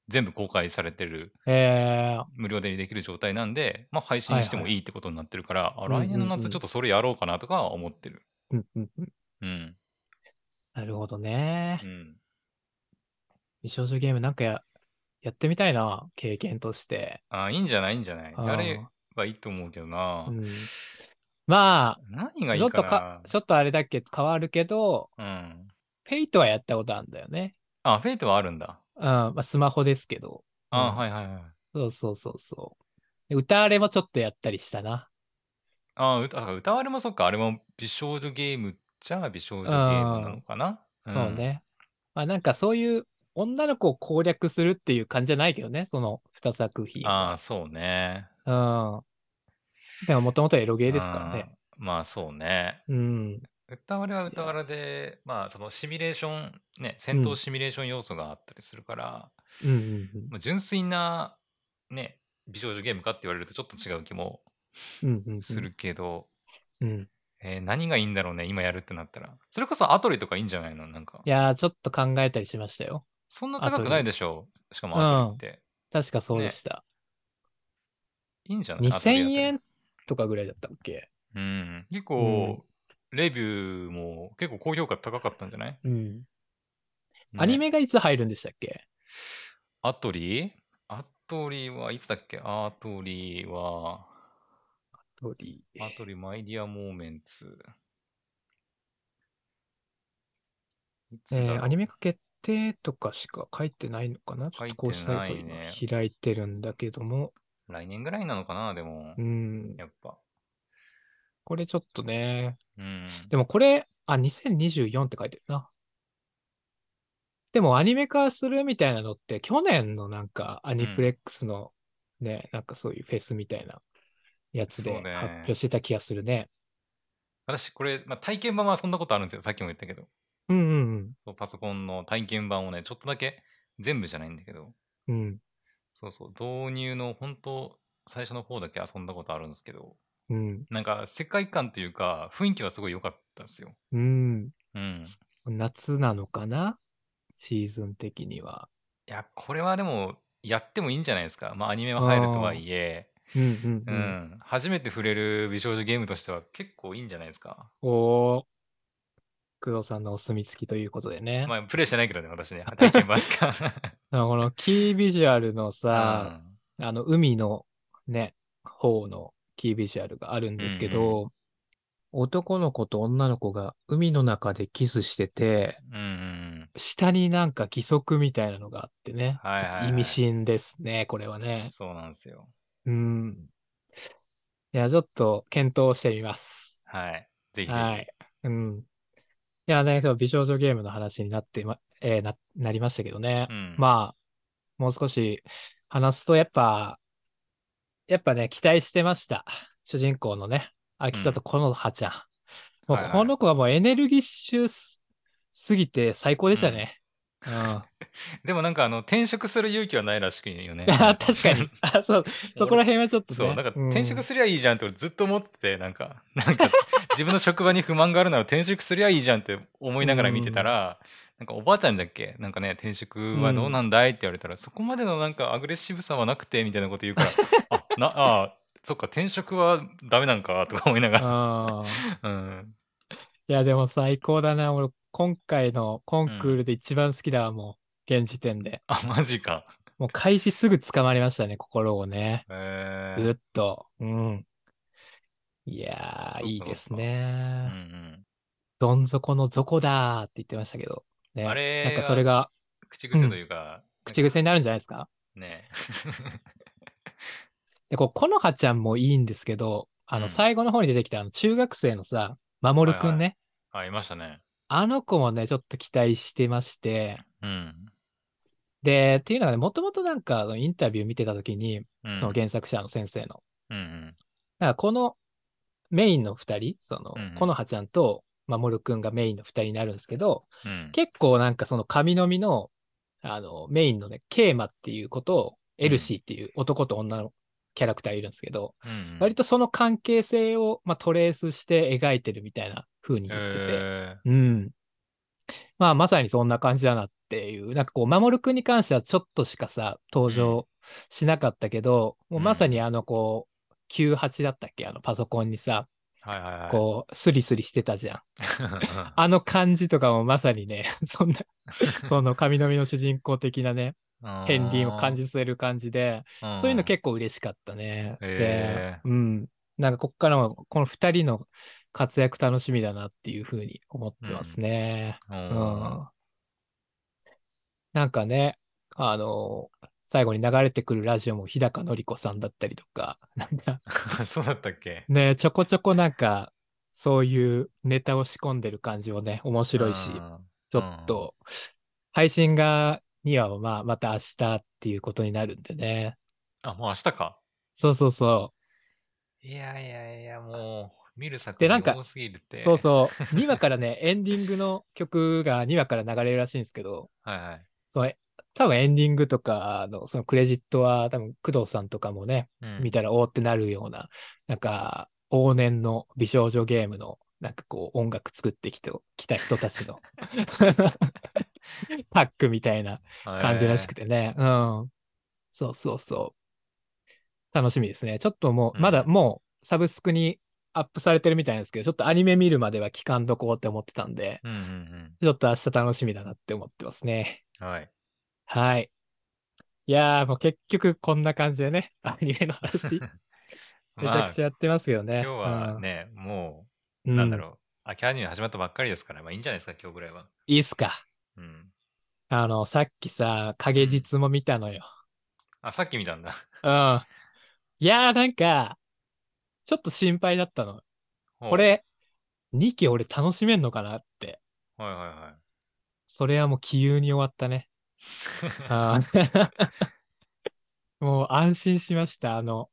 全部公開されてる、えー、無料でできる状態なんで、まあ配信してもいいってことになってるから、あうんうんうん来年の夏ちょっとそれやろうかなとかは思ってる。うんうんうん。うん。なるほどねう。ん。美少女ゲームなんかややってみたいな、経験として。あいいんじゃない？いいんじゃない？やればいいと思うけどな。うん、まあ、何がいちょっといかか、ちょっとあれだっけ、変わるけど、な。うん。フェイトはやったことあるんだよね。あ、フェイトはあるんだ。うん、まあ、スマホですけど。あ、うんはいはいはい。そうそうそうそう。でうたわれもちょっとやったりしたな。あうた、あうたわれもそっか、あれも美少女ゲームじゃあ美少女ゲームなのかな？そうね。まあなんかそういう女の子を攻略するっていう感じじゃないけどね、その2作品うん。ああ、は。そうね。うん。でももともとエロゲーですからね。うん。まあそうね。うん。歌われは歌われで、まあそのシミュレーション、ね、戦闘シミュレーション要素があったりするから、うんうんうんまあ純粋な、ね、美少女ゲームかって言われるとちょっと違う気もうんうんうん。するけど、うん。えー何がいいんだろうね、今やるってなったら。それこそアトリとかいいんじゃないの？なんかい。やー、ちょっと考えたりしましたよ。そんな高くないでしょしかもアトリって。確かそうでした。いいんじゃない？アトリ2000アトリ円とかぐらいだったっけ？うん。結うん構、レビューも結構高評価高かったんじゃない、うん。ね。アニメがいつ入るんでしたっけ？アトリ？アトリはいつだっけ？アトリは、トリ。アトリマイディアモーメンツ。えーアニメ化決定とかしか書いてないのかな？ちょっと公式サイト今開いてるんだけども。来年ぐらいなのかな？でも。う、ん。やっぱ。これちょっとね。うん。でもこれ、あ、2024って書いてるな。でもアニメ化するみたいなのって、去年のなんかアニプレックスのね、なんかそういうフェスみたいなやつで発表してた気がするね。私、これ、まあ、体験版はそんなことあるんですよ。さっきも言ったけど。うんうんそうパソコンの体験版をね、ちょっとだけ、全部じゃないんだけど、うん。うん。そうそう、導入の本当、最初の方だけ遊んだことあるんですけど、うん。なんか世界観というか、雰囲気はすごい良かったですよ。うん。うん。夏なのかな？シーズン的には。いや、これはでも、やってもいいんじゃないですか。まあ、アニメは入るとはいえ、うんうんううん。ん、初めて触れる美少女ゲームとしては結構いいんじゃないですか。おー。工藤さんのお墨付きということでね。まあ、プレイしてないけどね、私ね、体験版しか。*laughs* このキービジュアルのうさ、んあの海のね、方のキービジュアルがあるんですけど、うん男の子と女の子が海の中でキスしてて、うんうん下になんか義足みたいなのがあってね、はいはいはい意味深ですね、これはうねん。。そうなんですよ。うん。いや、ちょっと検討してみます。はい。ぜひぜひ。はい。うん。いやね、美少女ゲームの話になってま、えーな、なりましたけどね。うんまあ、もう少し話すと、やっぱ、やっぱね、期待してました。主人公のね、秋里このはちゃん。もうはいはいこの子はもうエネルギッシュすすぎて最高でしたね。うん。でもなんかあの転職する勇気はないらしくよね。*laughs* あ確かに。あそう、*laughs* そこら辺はちょっとね。そう、なんかうん転職すりゃいいじゃんって俺ずっと思ってて、なんか、*laughs* なんか自分の職場に不満があるなら転職すりゃいいじゃんって思いながら見てたら、なんかおばあちゃんだっけ？なんかね、転職はどうなんだいって言われたら、そこまでのなんかアグレッシブさはなくて、みたいなこと言うから、あ、な、あ、そっか、転職はダメなんかとか思いながら。うん。いや、でも最高だな。俺、今回のコンクールで一番好きだわ、もう、現時点で。*laughs* あ、マジか。もう開始すぐ捕まりましたね、心をね。ずっと。うん。いやー、いいですうんうね。ん。どん底の底だーって言ってましたけど。ね。あれなんかそれが口癖というか、口癖になるんじゃないですか？ね。*laughs* で、こう、このはちゃんもいいんですけど、あの、うん最後の方に出てきたあの中学生のさ、守くんね。あ、いましたね。あの子もね、ちょっと期待してまして、うん。で、っていうのはね、もともとなんかインタビュー見てたときに、うん。その原作者の先生の。うんうん。だからこのメインの二人、そのうんうん、このはちゃんと守くんがメインの二人になるんですけど、うん。結構なんかその神の実の、あの、メインのね、ケーマっていうことを、エルシーっていう男と女のキャラクターいるんですけど、うん割とその関係性を、まあ、トレースして描いてるみたいな風に言ってて、えうん。まあ、まさにそんな感じだなっていう、なんかこう、守くんに関してはちょっとしかさ、登場しなかったけど、もうまさにあの、こう、98だったっけ？あの、パソコンにさ、ーはいはいはい。こう、スリスリしてたじゃん。*laughs* あの感じとかもまさにね、*laughs* そんな、*laughs* その神の実の主人公的なね、片鱗を感じさせる感じで、うんそういうの結構嬉しかったね。へで、うん。なんかこっからもこの二人の活躍楽しみだなっていうふうに思ってますね。ううんん。なんかね、あの、最後に流れてくるラジオも日高のり子さんだったりとか、*laughs* なんか *laughs* そうだったっけ？ね、ちょこちょこなんか、そういうネタを仕込んでる感じもね、面白いし、ちょっと、配信が、にはまあ、また明日っていうことになるんでね。あ、もう明日か。そうそうそう。いやいやいや、もう、見る作でなんか品多すぎるって。そうそう。*laughs* 2話からね、エンディングの曲が2話から流れるらしいんですけど、はいはい。その多分エンディングとかのそのクレジットは多分工藤さんとかもね、うん見たらおーってなるような、なんか往年の美少女ゲームのなんかこう音楽作ってきてきた人たちの *laughs* タッグみたいな感じらしくてね。うん。そうそうそう。楽しみですね。ちょっともう、うんまだもうサブスクにアップされてるみたいなんですけど、ちょっとアニメ見るまでは期間どこうって思ってたんで、うんうんちょっと明日楽しみだなって思ってますね。うん。はい。はい。いやー、もう結局こんな感じでね、アニメの話、*laughs* めちゃくちゃやってますけどね。今日はね、もうう、なんだろう。秋アニメ始まったばっかりですから、まあいいんじゃないですか、今日ぐらいは。いいっすか。うん。あの、さっきさ、影実も見たのよ。あ、さっき見たんだ。うん。いやー、なんか、ちょっと心配だったの。こ。れ、2期俺楽しめんのかなって。はいはいはい。それはもう気憂に終わったね。*laughs* *laughs* もう安心しました。あの、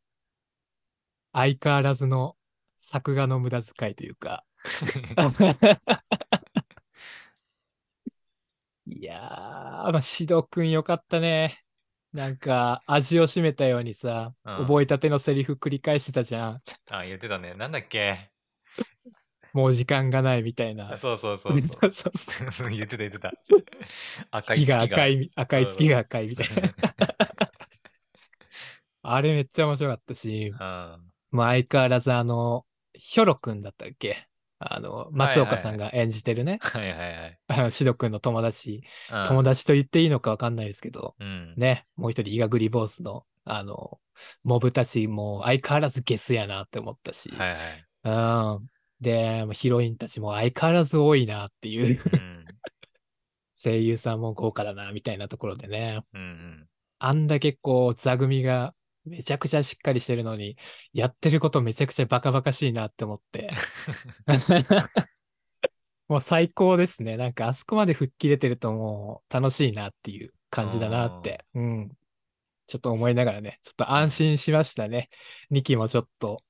相変わらずの作画の無駄遣いというか。*laughs* いやー、まあ、シドくんよかったね。なんか、味を占めたようにさ、うん覚えたてのセリフ繰り返してたじゃん。あ、言ってたね。なんだっけ？もう時間がないみたいな。あそうそうそう *laughs* 言ってた言ってた。赤月い月が。が赤い、赤い月が赤いみたいな。*laughs* あれめっちゃ面白かったし、うん。もう相変わらずあの、ヒョロくんだったっけ？あの、松岡さんが演じてるね、はいはいはい。あ *laughs* のシドくんの友達、うん友達と言っていいのかわかんないですけど、うん。ね、もう一人、イガグリボースの、あの、モブたちも相変わらずゲスやなって思ったし、はいはい。うん。で、ヒロインたちも相変わらず多いなっていう、うん。*laughs* 声優さんも豪華だな、みたいなところでね。うんうん。あんだけこう、座組がめちゃくちゃしっかりしてるのに、やってることめちゃくちゃバカバカしいなって思って。*laughs* もう最高ですね。なんかあそこまで吹っ切れてるともう楽しいなっていう感じだなって。うん。ちょっと思いながらね、ちょっと安心しましたね。2期もちょっと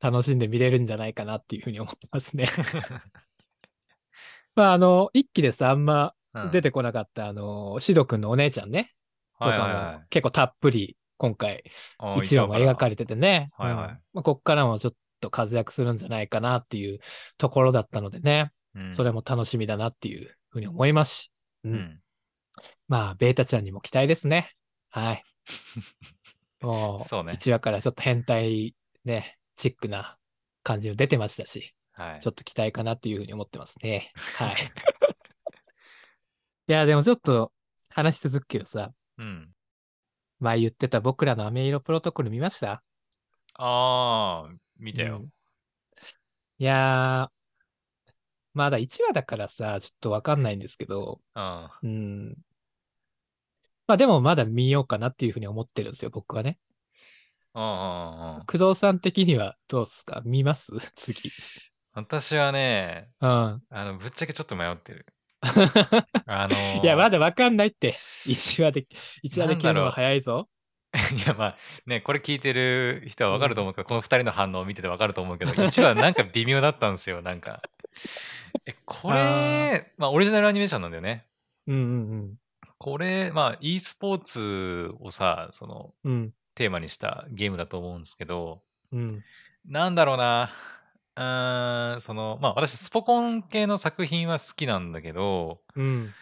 楽しんで見れるんじゃないかなっていうふうに思ってますね。*laughs* まあ、あの、1期でさ、あんまうん出てこなかった、あの、シド君のお姉ちゃんね、とはいかも結構たっぷり今回あ1話も描かれれててね、はいはいうんまあ、こっからもちょっと活躍するんじゃないかなっていうところだったのでね、それも楽しみだなっていうふうに思いますし、ううんん。まあ、ベータちゃんにも期待ですね。はい。*laughs* もう、そうね1話からちょっと変態ね、チックな感じも出てましたし、はいちょ。っと期待かなっていうふうに思ってますね。はい。いや、でもちょっと話し続くけどさ、うん。前言ってた僕らの飴色プロトコル見ました？ああ、見たようん。いやー、まだ1話だからさ、ちょっとわかんないんですけど、うん。うん。まあでもまだ見ようかなっていうふうに思ってるんですよ、僕はね。工藤さん的にはどうですか？見ます？次。私はね、うん。あの、ぶっちゃけちょっと迷ってる。*laughs* あのーいや、まだわかんないって。1話で、*laughs* 一話で決めるのは早いぞ。*laughs* いやまあねこれ聞いてる人は分かると思うけど、この2人の反応を見てて分かると思うけど1話なんか微妙だったんですよなんかえこれまあオリジナルアニメーションなんだよねうんうんこれまあ e スポーツをさそのうん。うん。テーマにしたゲームだと思うんですけどうん。なんだろうなそのまあ私スポコン系の作品は好きなんだけどうん。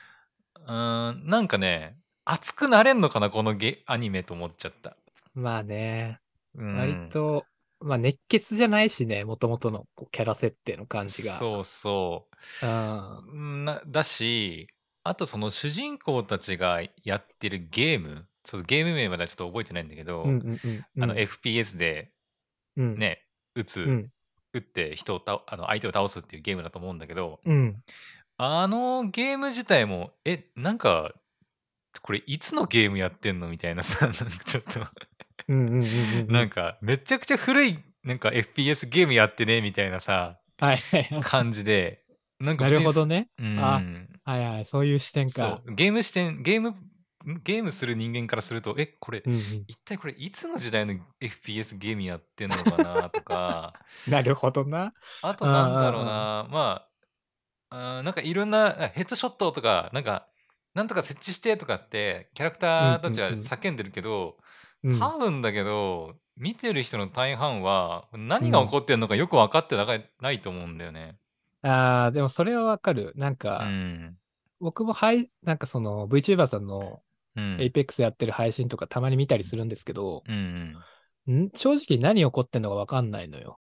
うーんなんかね熱くなれんのかなこのゲアニメと思っちゃった、まあね、うん、割と、まあ熱血じゃないしね、もともとのキャラ設定の感じが。そうそううん。うんなだしあとその主人公たちがやってるゲームそうゲーム名まではちょっと覚えてないんだけど、うんうんうん。あの FPS でうん。ね、撃つ、うん。撃って人をたあの相手を倒すっていうゲームだと思うんだけどうん。あのゲーム自体もえなんかこれいつのゲームやってんのみたいなさ *laughs* なんかちょっと。なんかめちゃくちゃ古いなんか FPS ゲームやってねみたいなさはい。感じでなんかなるほどね。うんあはいはい。そういう視点そか。うゲーム視点ゲームゲームする人間からするとえこれうんうん。一体これいつの時代の FPS ゲームやってんのかなとか *laughs* なるほどな。あとなんだろうなまああーなんかいろんなあヘッドショットとかなんかなんとか設置してとかってキャラクターたちはうんうんうん叫んでるけど、うん。多分だけど見てる人の大半は何が起こってんのかよく分かってないと思うんだよね。ああ、でもそれはわかる。なんうか、ん。僕もはい、なんかその VTuber さんのうん。Apex やってる配信とかたまに見たりするんですけど、うんうん。ん？正直何起こってんのかわかんないのよ。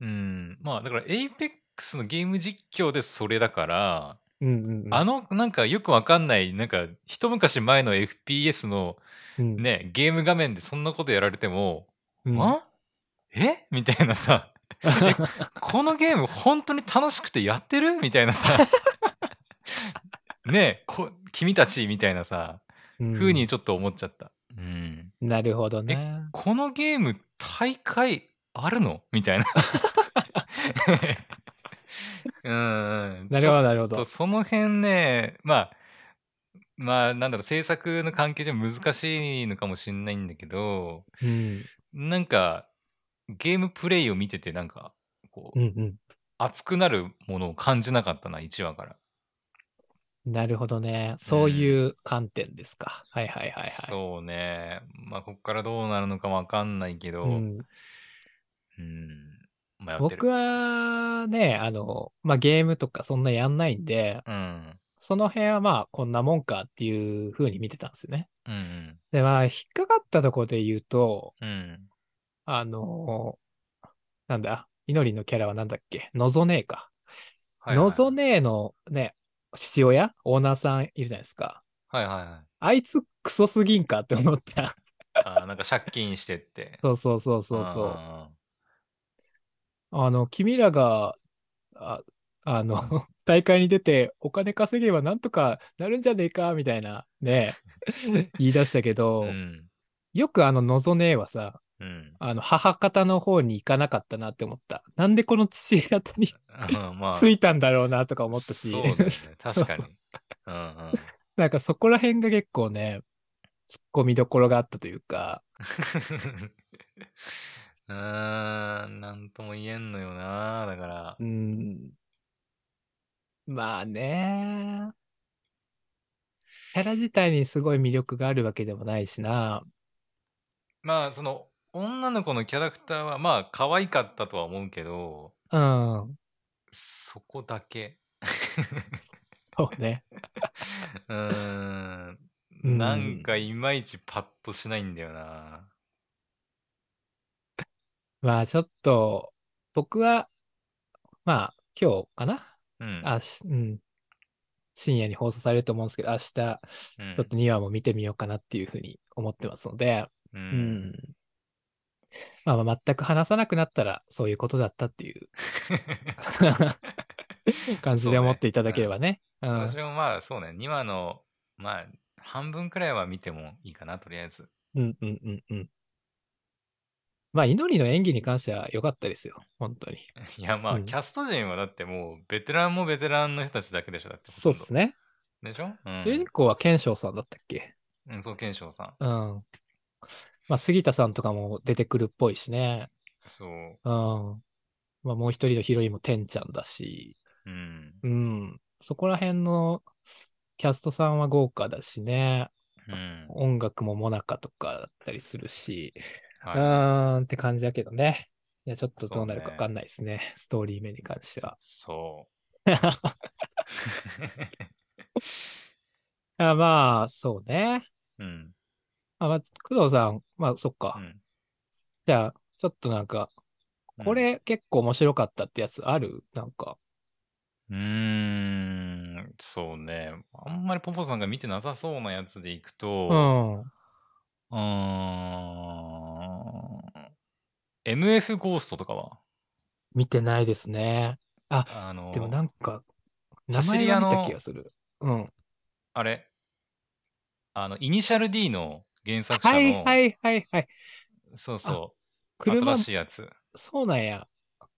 うん。まあだから Apex のゲーム実況でそれだから、うんうんうん。あのなんかよくわかんないなんか一昔前の FPS のうん、ねゲーム画面でそんなことやられても、うん、あ？え？みたいなさこのゲーム本当に楽しくてやってる？みたいなさ *laughs* ねこ君たちみたいなさうん風にちょっと思っちゃった。うん、なるほどね。このゲーム大会あるの？みたいな。*laughs* うんうん、なるほど、なるほど。その辺ねまあまあなんだろう制作の関係上難しいのかもしれないんだけどうん。なんかゲームプレイを見ててなんかこう、うんうん。熱くなるものを感じなかったな1話から、なるほどね。そういう観点ですか。はいはいはいはい。そうね。まあここからどうなるのかわかんないけど。ううん、ん、迷ってる。僕はね、あの、まあ、ゲームとかそんなやんないんで、うん。その辺はまあこんなもんかっていう風に見てたんですよね。うんうん。で、まあ引っかかったところで言うと、うん。あのなんだ、イノリンのキャラはなんだっけ？ノゾネーか。はいはいノゾネーのね、父親？オーナーさんいるじゃないですか。はいはいはいあいつクソすぎんかって思った。あーなんか借金してって *laughs* そうそうそうそうそう。ああの、君らが、ああの、大会に出てお金稼げばなんとかなるんじゃねえかみたいなね、*laughs* 言い出したけーど、うんよくあの、のぞねえはさ、うんあの、母方の方に行かなかったなって思った。なんでこの父方にうんまあついたんだろうなとか思ったし、そうだよね確かに *laughs* うんうんなんかそこら辺が結構ね、突っ込みどころがあったというか、*laughs* うーん、なんとも言えんのよな。だからう、ん。まあね。キャラ自体にすごい魅力があるわけでもないしな。まあ、その、女の子のキャラクターは、まあ、可愛かったとは思うけど、うん。そこだけ。そうね。*laughs* うーん。うんなんかいまいちパッとしないんだよな。まあちょっと、僕は、まあ今日かな？うん。あし、うん。深夜に放送されると思うんですけど、明日、ちうんょっと2話も見てみようかなっていうふうに思ってますので、う。うんん。まあまあ全く話さなくなったらそういうことだったっていう *laughs* 感じで思っていただければね。うん。私もまあそうね、2話の、まあ、半分くらいは見てもいいかな、とりあえず。うんうんうんうん。まあ、祈りの演技に関しては良かったですよ。本当に。*laughs* いやまあ、うんキャスト陣はだってもう、ベテランもベテランの人たちだけでしょ、だって。そうっすね。ね。でしょ？うん主人。公は賢章さんだったっけ？うん、そう、賢章さん。うん。まあ、杉田さんとかも出てくるっぽいしね。そう。うん。まあ、もう一人のヒロインも天ちゃんだし。うん。うん。そこら辺のキャストさんは豪華だしね。うん。音楽もモナカとかだったりするし。うはーんって感じだけどね。いや、ちょっとどうなるかそうねわかんないですね。ストーリー面に関しては。そう。*laughs* あまあ、そうね。うん。あまあ、工藤さん、まあ、そっか。うん。じゃあ、ちょっとなんか、これ結構面白かったってやつある？なんか。うーん、そうね。あんまりポポさんが見てなさそうなやつでいくうと、ん。うーん、MF ゴーストとかは？見てないですね。あ、あの、でもなんか、名前は見た気がする。うん。あれ、あの、イニシャル D の原作者の、はいはいはいはい。そうそう、車新、しいやつ。そうなんや。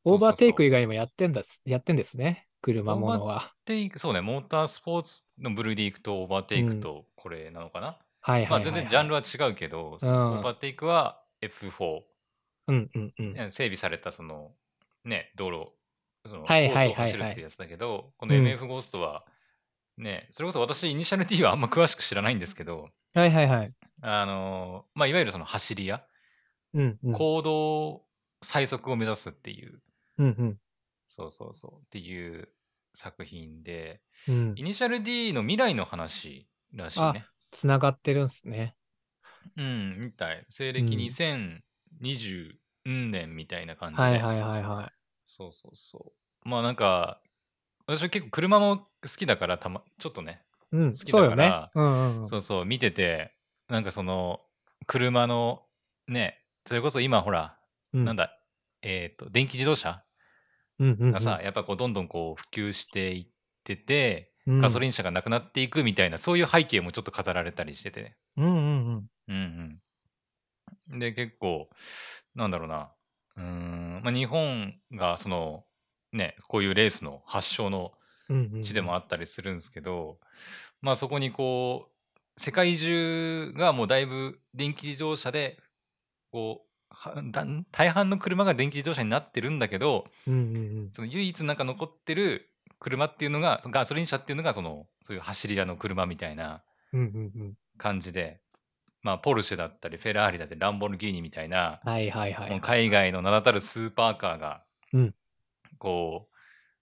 オーバーテイク以外にもやってんだ、やってんですね。車ものは。テイクそうね、モータースポーツの部類でいくと、オーバーテイクとこれなのかな、はいはいはい、まあはい。全然ジャンルは違うけど、うんオーバーテイクは F4、うんうんうん。ね整備されたその、ね、道路、そのコはいースをはいはいはい走るってやつだけど、このうん MF ゴーストは、ね、それこそ私、イニシャル D はあんま詳しく知らないんですけど、はいはいはい。あのまあ、いわゆるその走り屋、うんうん。行動最速を目指すっていう、うんうん。そうそうそう、っていう作品で、うんイ。ニシャル D の未来の話らしいね。つながってるんすね。うん、みたい。西暦うん2020年みたいな感じで。はいはいはいはそうそうそう。まあなんか、私は結構車も好きだから、たま、ちょっとね、い。うん。好きだそうよねから。うんうんうん。そうそう、見てて、なんかその、車の、ね、それこそ今ほら、うんなんだ、えっ、と、電気自動車うんうんうん。がさ、やっぱこう、どんどんこう、普及していってて、うん、ガソリン車がなくなっていくみたいな、そういう背景もちょっと語られたりしてて、うんうんうん。うんうん。で、結構、なんだろうな、うーん、まあ、日本がその、ね、こういうレースの発祥のうんうんうん地でもあったりするんですけど、まあそこにこう、世界中がもうだいぶ電気自動車で、こう、大半の車が電気自動車になってるんだけど、うんうんうん。その唯一なんか残ってる車っていうのが、そのガソリン車っていうのが、その、そういう走り屋の車みたいなうんうんうん。感じで、まあ、ポルシェだったり、フェラーリだったり、ランボルギーニみたいな、はいはいはい。海外の名だたるスーパーカーが、うんこ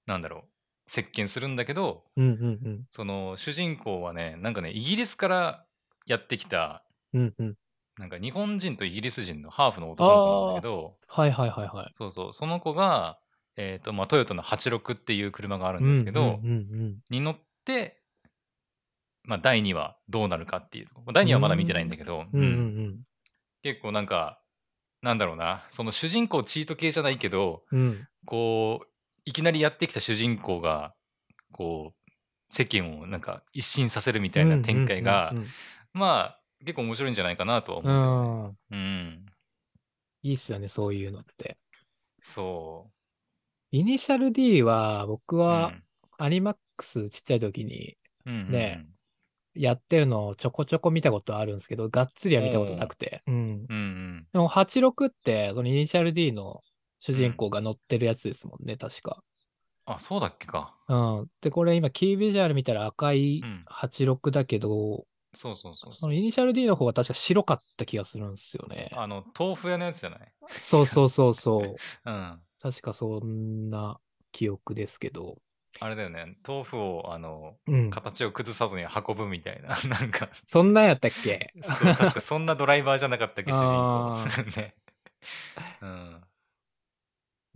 う、なんだろう、席巻するんだけど、うんうんうん。その主人公はね、なんかね、イギリスからやってきた、うんうん。なんか日本人とイギリス人のハーフの男の子なんだけど、はいはいはいはい。そうそう、その子が、えっ、と、まあ、トヨタの86っていう車があるんですけど、うんうんうんに乗って、まあ、第2話どうなるかっていう。第2話まだ見てないんだけど、うん。うんうんうん結構なんか、なんだろうな、その主人公チート系じゃないけど、うん。うん。こう、いきなりやってきた主人公が、こう、世間をなんか一新させるみたいな展開が、まあ、結構面白いんじゃないかなとは。思ううん。けどね。うん。いいっすよね、そういうのって。そイニシャル D は、僕う。は、アニマックスちっちゃい時にねやってるのをちょこちょこ見たことあるんですけど、がっつりは見たことなくて。うん。うんうん。でも86って、そのイニシャル D の主人公が乗ってるやつですもんね、確か。あ、そうだっけか。うん。で、これ今、キービジュアル見たら赤いうん86だけど、そうそうそうそそう。のイニシャル D の方が確か白かった気がするんですよね。あの、豆腐屋のやつじゃない？そうそうそうそう。うん。確かそんな記憶ですけど。あれだよね。豆腐を、あの、うん。形を崩さずに運ぶみたいな。*laughs* なんか、そんなんやったっけ？そう、確かそんなドライバーじゃなかったっけ、*laughs* 主あ人公。*laughs* ね。うん。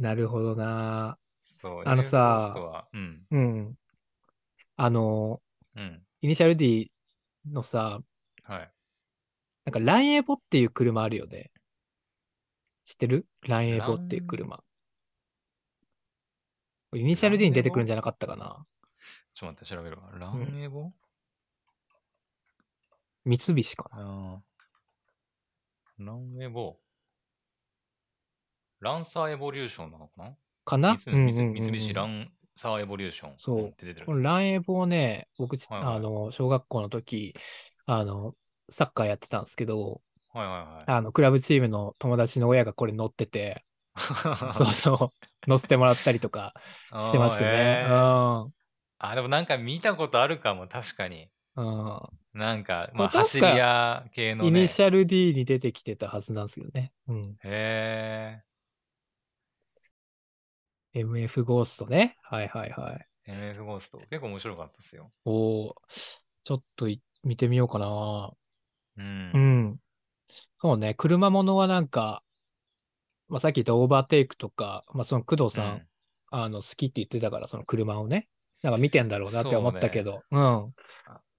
なるほどな。そう。あのさうん。うん。あの、うん。イニシャル D のさ、はい。なんかランエボっていう車あるよね。知ってる？ランエボっていう車。イニシャル D に出てくるんじゃなかったかなちょっと待って、調べるわ。ランエボ、三菱かなランエボ？ランサーエボリューションなのかな？かな？三菱ランサーエボリューション。そうんって出てるこ。のランエボをね、僕ち、はいはいあの、小学校の時、あの、サッカーやってたんですけど、はいはいあの、クラブチームの友達の親がこれ乗ってて、はい。そうそう、乗せてもらったりとかしてましたね。あーへーあ、でもなんか見たことあるかも、確かに。うん。うんなんか、まあ、走り屋系のね。イニシャル D に出てきてたはずなんですけどね。うん。へ MF ゴーストね。はいはいはい。え。MF ゴースト。結構面白かったですよ。おーちょっとい見てみようかな。うん。うん。そうね、車ものはなんか、まあ、さっき言ったオーバーテイクとか、まあ、その工藤さん、うんあの、好きって言ってたから、その車をね、なんか見てんだろうなって思ったけど、うん。あ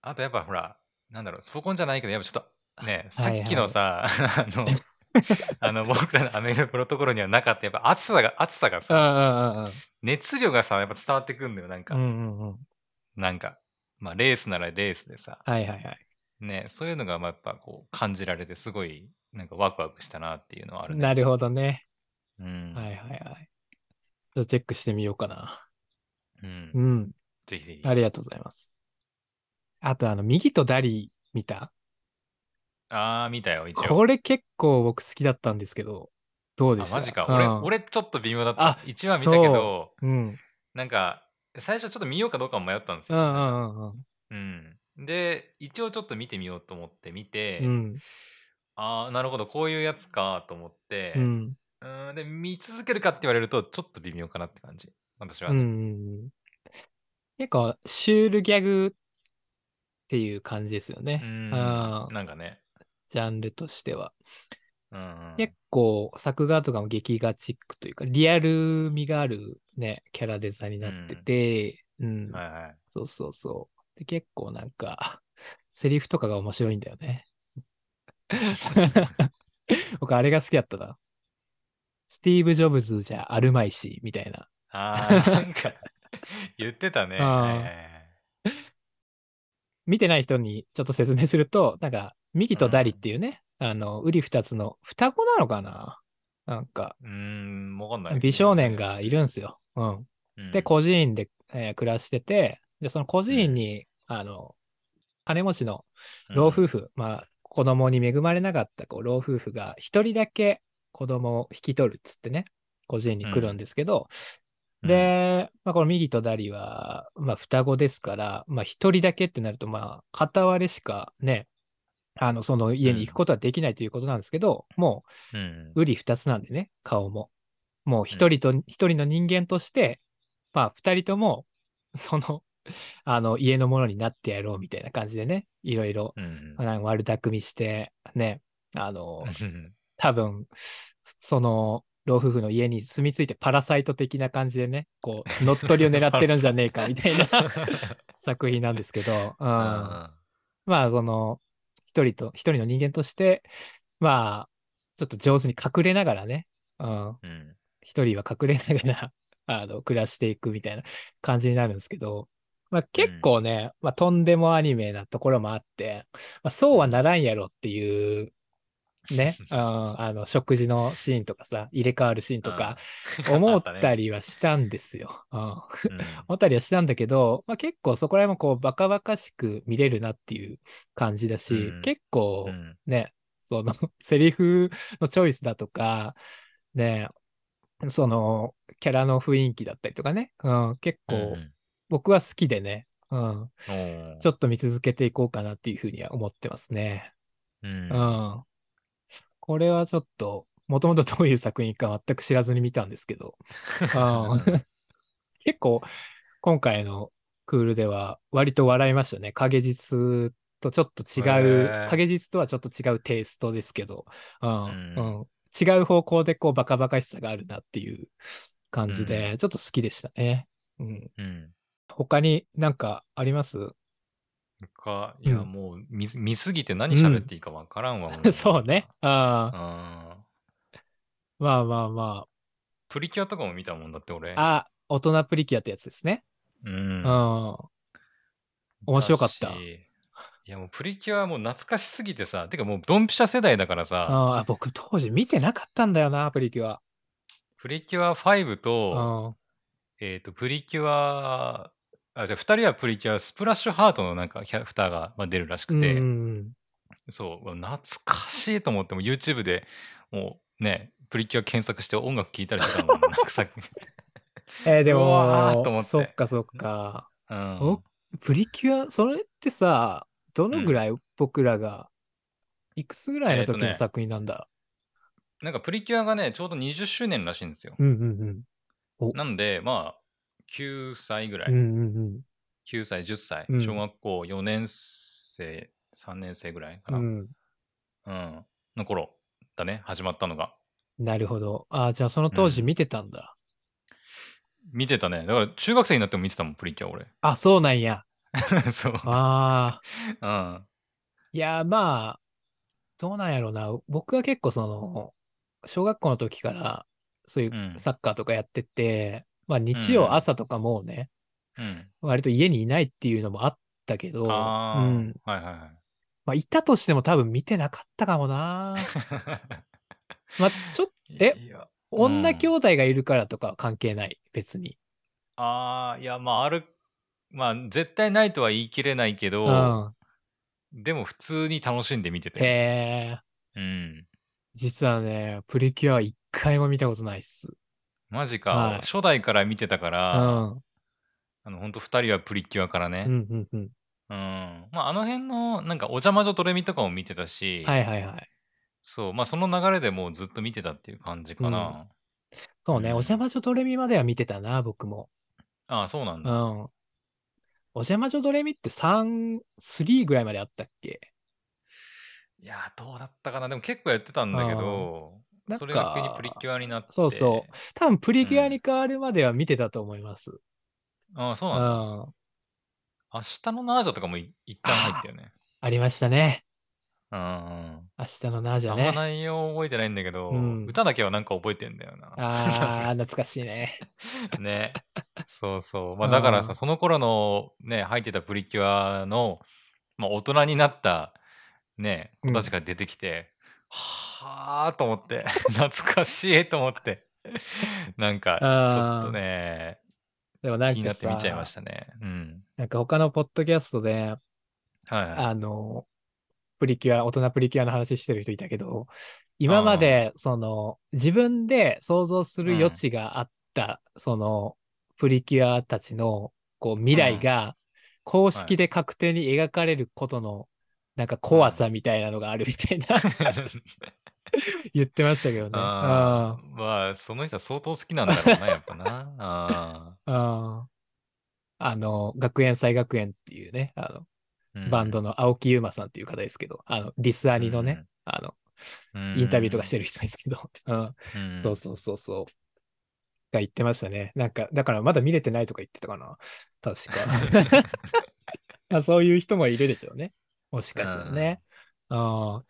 あとやっぱほら、なんだろう、スポコンじゃないけど、やっぱちょっと、ね、さはいっきのさ、*laughs* あの、*laughs* あの、僕らのアメリカプロトコロにはなかった、やっぱ暑さが、暑さがうんさ、熱量がさ、やっぱ伝わってくんだよ、なんか。なんか、まあ、レースならレースでさ、はいはいはい。ね、そういうのが、まあ、やっぱこう、感じられて、すごい、なんかワクワクしたなっていうのはあるね。なるほどね。うん。はいはいはい。ちょっとチェックしてみようかな。うんう。ん。ぜひぜひ。ありがとうございます。あと、あの、右とダリ見た？あー、見たよ、一応。これ結構僕好きだったんですけど、どうであ、した？マジか。うん俺、俺ちょっと微妙だったあ。1話見たけど、うん。なんか、最初ちょっと見ようかどうかも迷ったんですよ。うんうんうんうん。うん。で、一応ちょっと見てみようと思って見て、うん。ああ、なるほど、こういうやつかと思って、うん。うん、で、見続けるかって言われると、ちょっと微妙かなって感じ。私はね。うんうんうん。結構、シュールギャグっていう感じですよね。うん。あーなんかね。ジャンルとしては。うんうん。結構、作画とかも劇画チックというか、リアル味があるね、キャラデザになってて、うん。はいはい。そうそうそう。で、結構なんか、*laughs* セリフとかが面白いんだよね。*laughs* 僕、あれが好きだったな。スティーブ・ジョブズじゃあるまいし、みたいな。ああ、*laughs* なんか、言ってたね。見てない人にちょっと説明すると、なんか、ミキとダリっていうね、あの、ウリ二つの双子なのかな？なんか、うーん、わかんない。美少年がいるんすよ。うん。うん。で、孤児院で、えー暮らしてて、で、その孤児院に、あの、金持ちの老夫婦、まあ、子供に恵まれなかったこう老夫婦が一人だけ子供を引き取るっつってね、孤児院に来るんですけど、うん、で、まあ、この右とダリは、まあ、双子ですから、まあ、一人だけってなると、まあ、片割れしかね、あの、その家に行くことはできないということなんですけど、もうん、う、うり二つなんでね、顔も。もう一人と、一人の人間として、まあ、二人とも、その、*laughs* あの、家のものになってやろうみたいな感じでね、いろいろ、うん。なんか悪巧みして、ね、あの、うん。多分、その、老夫婦の家に住み着いてパラサイト的な感じでね、こう、乗っ取りを狙ってるんじゃねえかみたいな作品なんですけど、うん、まあ、その、一人と、一人の人間として、まあ、ちょっと上手に隠れながらね、うん、うん。一人は隠れながら、*laughs* あの、暮らしていくみたいな感じになるんですけど、まあ結構ね、まあとんでもアニメなところもあって、まあそうはならんやろっていうね、*laughs* うん、あの、食事のシーンとかさ、入れ替わるシーンとか、うん。*laughs* 思ったねりはしたんですよ。思ったりはしたんだけど、まあ、結構そこら辺もこう、バカバカしく見れるなっていう感じだし、うん。結構うん。ね、その、*laughs* セリフのチョイスだとか、ね、その、キャラの雰囲気だったりとかね、うん、結構うん僕は好きでね、うん、ちょっと見続けていこうかなっていうふうには思ってますね。うん。うん。これはちょっと、もともとどういう作品か全く知らずに見たんですけど、*laughs* うん *laughs* 結構、今回のクールでは割と笑いましたね。影実とちょっと違う、影実とはちょっと違うテイストですけど、うんうん。うん。違う方向でこうバカバカしさがあるなっていう感じで、ちょっと好きでしたね。うん、うん。他になんかあります？か、いや、うんもう見す見すぎて何喋っていいかわからんわ、も *laughs* そうね。。あうあ、ん。まあまあまプリキュアとかも見たもんだって俺。あ。あ、大人プリキュアってやつですね。うん。うん。面白かっただしいやもうプリキュアはもう懐かしすぎてさ、てかもうドンピシャ世代だからさ、ああ、僕当時見てなかったんだよな、プリキュア。プリキュア5うと、ん。えっ、と、プリキュア、あ、じゃあ2人はプリキュア、スプラッシュハートのなんかキャラクターがまあ出るらしくて、うんうんそう、懐かしいと思って、もう YouTube でもうね、プリキュア検索して音楽聴いたりしてたもん。*laughs* なんかさ、えーでも、そっかそっか。うんお。プリキュア、それってさ、どのぐらい僕らが、いくつぐらいの時の作品なんだ、なんかプリキュアがね、ちょうど20周年らしいんですよ。うんうんうん。なんで、まあ、9歳ぐらい、うんうんうん。9歳、10歳、うん小学校4年生、3年生ぐらいかな、ううん、ん、の頃だね、始まったのが。なるほど。ああ、じゃあその当時うん見てたんだ。見てたね。だから中学生になっても見てたもん、プリキュア俺。あ、そうなんや。*laughs* そう。ああ。うん。いや、まあ、どうなんやろうな。僕は結構その、小学校の時から、そういううんサッカーとかやってて、まあ日うん曜朝とかもうね、うん。割と家にいないっていうのもあったけど、ああ、うん。はいはいはい。まあいたとしても多分見てなかったかもな。まあちょっと、*laughs* え女兄弟がいるからとかは関係ない、別に。ああ、いや、まあ、ある、まあ、絶対ないとは言い切れないけうど、ん。でも普通に楽しんで見てて。へえ。うん。実はね、プリキュアは一回も見たことないっす。マジか、はい初代から見てたかうら、ん。あの、本当二人はプリキュアからね。うん。まあ、あの辺の、なんか、お邪魔女ドレミとかも見てたし、はいはいはい。そう、まあ、その流れでもうずっと見てたっていう感じかな。そうね、うんお邪魔女ドレミまでは見てたな、僕も。ああ、そうなんだ。うん。お邪魔女ドレミって3、3ぐらいまであったっけ？いやー、どうだったかな。でも結構やってたんだけど、なんかそれが急にプリキュアになって。そうそう。多分プリキュアに変わるまでは見てたと思います。ああ、そううなんだ。ん。明日のナージャとかもい一旦入ったよね。ありましたね。うんうん。明日のナージャあんまね。内容覚えてないんだけど、うん歌だけはなんか覚えてんだよな。ああ、*laughs* 懐かしいね。ね。そうそう。まあうんだからさ、その頃のね、入ってたプリキュアの、まあ大人になったね、子たちが出てきて、はあと思って、*laughs* 懐かしいと思って、なんかちょっとね、でもなん気になって見ちゃいましたね。うん。なんか他のポッドキャストで、はいはい。あの、プリキュア、大人プリキュアの話してる人いたけど、今まで、その、自分で想像する余地があった、その、プリキュアたちの、こう、未来が、公式で確定に描かれることの、なんか怖さみたいなのがあるみたいな、*laughs* 言ってましたけどね。あーまあ、その人は相当好きなんだろうな、やっぱな。あうんうんあの、学園祭学園っていうね、あの、ーうんバンドの青木優馬さんっていう方ですけど、あの、リスアニのね、うんあの、うんインタビューとかしてる人ですけど、*laughs* うん、うんそうそうそうそう。が言ってましたね。なんか、だからまだ見れてないとか言ってたかな。確か。*laughs* あそういう人もいるでしょうね。もしかしたらね。あ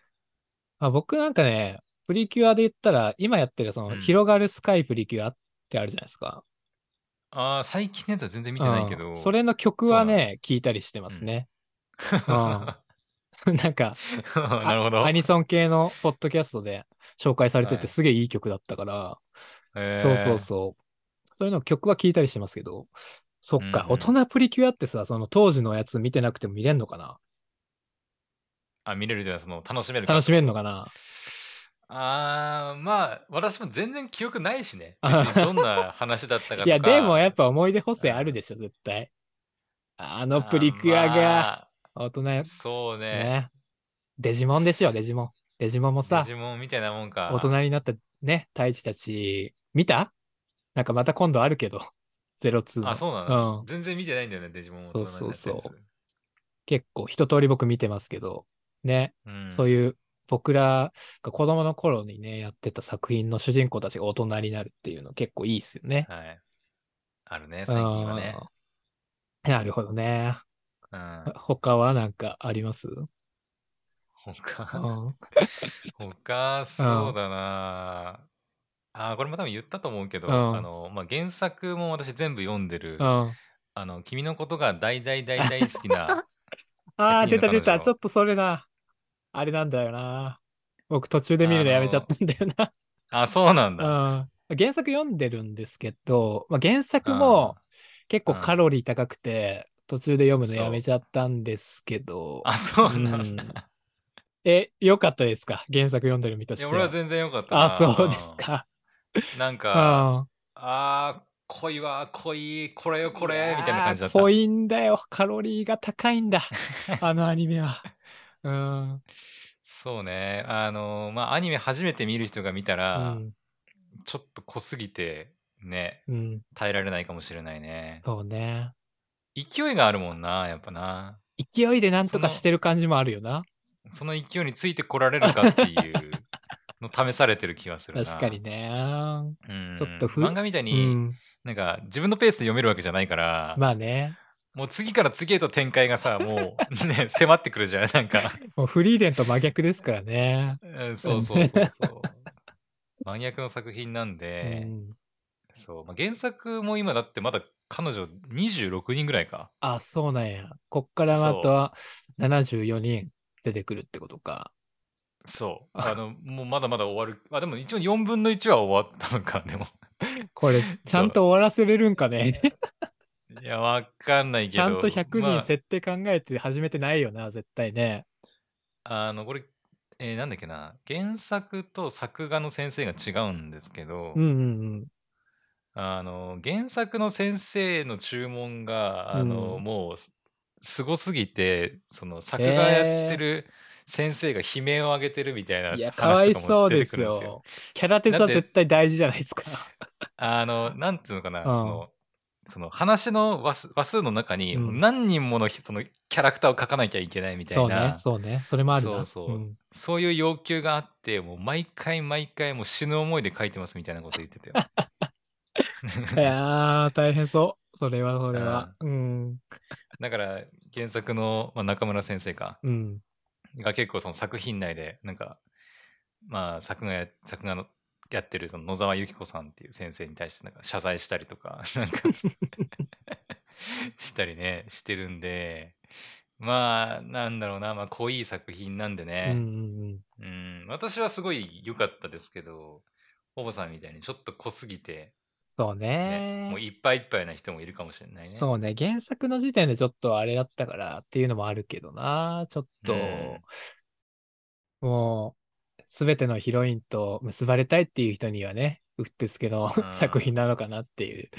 あ僕なんかね、プリキュアで言ったら、今やってるその、うん。広がるスカイプリキュアってあるじゃないですか。ああ、最近のやつは全然見てないけど。うん。それの曲はね、聞いたりしてますね。うん。*laughs* なんか、あ *laughs* なるほど。アニソン系のポッドキャストで紹介されてはい。てすげえいい曲だったから、そうそうそう。そういうの曲は聞いたりしてますけど、そっか、うんうん。大人プリキュアってさ、その当時のやつ見てなくても見れんのかなあ、見れるじゃない、その、楽しめるか楽しめんのかな？あー、まあ、私も全然記憶ないしね。あ *laughs* 別にどんな話だったかとか。いや、でもやっぱ思い出補正あるでしょ、絶対。あのプリキュアがが。大人まあそうね。ね。デジモンですよ、デジモン。デジモンもさデ、ジモンみたいなもんか。大人になったね、太一たち、見た？なんかまた今度あるけど、*laughs* 02の。あ、そうなの、うん。全然見てないんだよね、デジモン大人になったやつそうそう結構一通り僕見てますけど、ね、うん、そういう僕らが子供の頃にね、やってた作品の主人公たちが大人になるっていうの結構いいっすよね。はい。あるね、最近はね。うんなるほどね。うん。他はなんかあります？う他、ん。*laughs* 他、そうだなあー、これも多分言ったと思うけど、うんあの、まあ、原作も私全部読んでる、うん。あの、君のことが大大大大好きな、*laughs* ああ、100出た出た。ちょっとそれな。あれなんだよな。僕途中で見るのやめちゃったんだよな。あ、そうなんだ。うん。原作読んでるんですけど、まあ、原作も結構うんカロリー高くて、途中で読むのやめちゃったんですけど、あ、そうなんうんだ。え、よかったですか？原作読んでる身としては。俺は全然良かったな。あ、そうですか。うん。なんうか、ん。あー、濃いわ、濃い、これよ、これ、みたいな感じだった。濃いんだよ。カロリーが高いんだ。*laughs* あのアニメは。うん。そうね。あの、まあ、アニメ初めて見る人が見たうら、ん。ちょっと濃すぎて、ね、うん。耐えられないかもしれないね。そうね。勢いがあるもんな、やっぱな。勢いでなんとかしてる感じもあるよな。その勢いについてこられるかっていうの試されてる気がするな。確かにね。うん。ちょっとふ漫画みたいうに、ん。なんか自分のペースで読めるわけじゃないから、まあね。もう次から次へと展開がさ、もうね、*laughs* 迫ってくるじゃん。なんか、もうフリーレンと真逆ですからね。うんそうそうそうそう。真逆の作品なんうで、ん。そう、まあ、原作も今だってまだ彼女26人ぐらいか。あ、そうなんや。こっからまた74人出てくるってことか。そう。ああの、もうまだまだ終わる。あ、でも一応4分の1は終わったのか、でも。これ、*laughs* ちゃんと終わらせれるんかね。いや、わかんないけど。ちゃんと100まあ人設定考えて始めてないよな、絶対ね。あの、これ、えーなんだっけな。原作と作画の先生が違うんですけど、うんうんあの、原作の先生の注文が、あの、うんもうす、すごすぎて、その、作画やってる先生が悲鳴を上げてるみたいう。なんいや、かわい話とかも出そうですてくるんですよ。よ。キャラデザだって絶対大事じゃないですか。あの、なんていうのかな、うんその、その話の話数の中にうん何人ものひそのキャラクターを描かなきゃいけないみたそねいうな、、そうね。それもあるな。そうそううんそういう要求があって、もう毎回毎回もう死ぬ思いで書いてますみたいなこと言ってたよ。*laughs* いやー、大変そう。それは、それは。うん。だから原作の、まあ、中村先生か、うん。が結構その作品内で、なんか、まあ作画や、作画のやってるその野沢由紀子さんっていう先生に対してなんか謝罪したりとか、*laughs* なんか *laughs* したりね、してるんで、まあ、なんだろうな、まあ濃い作品なんでうんうね、んうん、私はすごい良かったですけど、ほぼさんみたいにちょっと濃すぎて、そうね、ねもういっぱいいっぱいな人もいるかもしれないね。そうね。原作の時点でちょっとあれだったからっていうのもあるけどな。ちょっと、うんもう、すべてのヒロインと結ばれたいっていう人にはね、うってつけのうん作品なのかなっていう。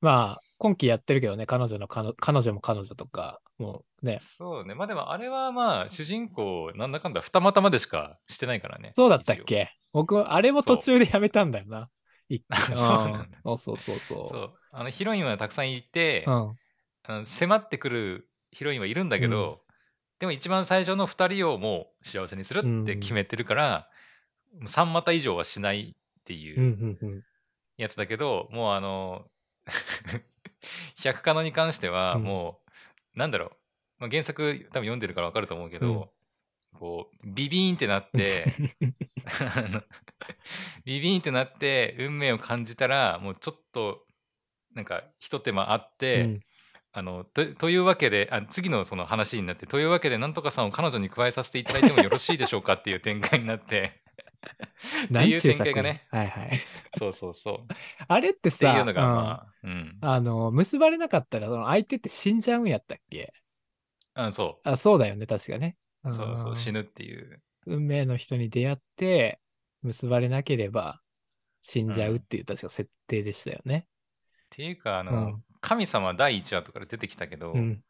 まあ、今期やってるけどね、彼女の彼女も彼女とか、もうね。そうね。まあでもあれはまあ、主人公、なんだかんだ二股までしかしてないからね。そうだったっけ？僕、あれも途中でやめたんだよな。*laughs* そうなんだうんそうそうそう。そう。あの、ヒロインはたくさんいて、うん。あの迫ってくるヒロインはいるんだけど、でも一番最初の二人をもう幸せにするって決めてるから、もう三股以上はしないってうんいううんうん。やつだけど、もうあの、*laughs* 百科のに関しては、うん。もう、なんだろう、まあ、原作多分読んでるからわかると思うけど、こう、ビビーンってなって、*laughs* ビビーンってなって運命を感じたらもうちょっとなんかひと手間あって、うんあのとというわけであ次のその話になってというわけでなんとかさんを彼女に加えさせていただいてもよろしいでしょうかっていう展開になって。*laughs* っていう展開がね。はいはい。*laughs* そうそうそう。っあれっててさ、いうのがうんまあうん、あの、結ばれなかったら、その相手って死んじゃうんやったっけ？あそあ、そうだよね、確かね。うそうそう死ぬ。ぬっていう。運命の人に出会って、結ばれなければ死んじゃうっていう、確か設定でしたよね。っていうかあの、うん神様第1話とかで出てきたけど、うん。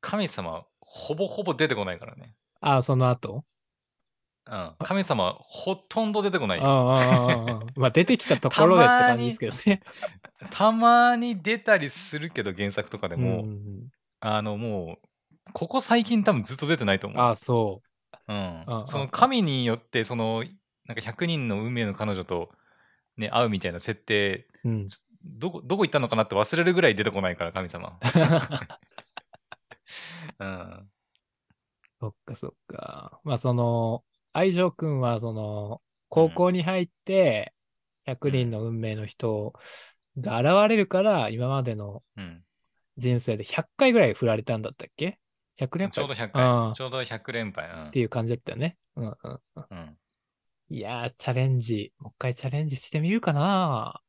神様ほぼほぼ出てこないからね、あ、その後？うん、神様ほとんど出てこないよ。ああああああまあ出てきたところでって感じですけどね。*laughs* たまに出たりするけど原作とかでも、うんうんあのもうここ最近多分ずっと出てないと思う。ああ、そう。ん。うんその神によってそのなんか100人の運命の彼女と、ね、会うみたいな設定う。うん。どこどこ行ったのかなって忘れるぐらい出てこないから神様、*laughs* うん、そっかそっか。まあその、愛情くんはその、高校に入って、100人の運命の人が現れるから、今までのうん、人生で100回ぐらい振られたんだったっけ ?100 連敗？ちょうど100うん。回ちょうど100連敗、うん。っていう感じだったよね。うんうんうん。うん。いやー、チャレンジ、もう一回チャレンジしてみるかな。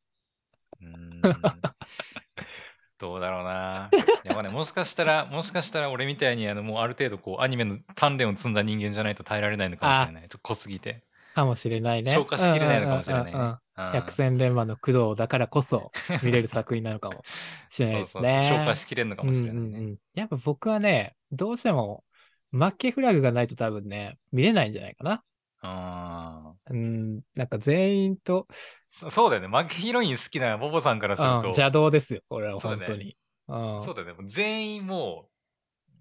どうだろうな。やっぱね、もしかしたら、もしかしたら俺みたいに、あの、もうある程度、こう、アニメの鍛錬を積んだ人間じゃないと耐えられないのかもしれない。ちょっと濃すぎて。かもしれないね。消化しきれないのかもしれない百戦錬磨の工藤だからこそ見れる作品なのかもしれないですね。そうそう消化しきれんのかもしれないね。うんうんうんやっぱ僕はね、どうしても負けフラグがないと多分ね、見れないんじゃないかな。あーうん、なんか全員と、そそうだよね。負けヒロイン好きなボボさんからすると、うん邪道ですよ、これは本当に。うんそうだよね。全員も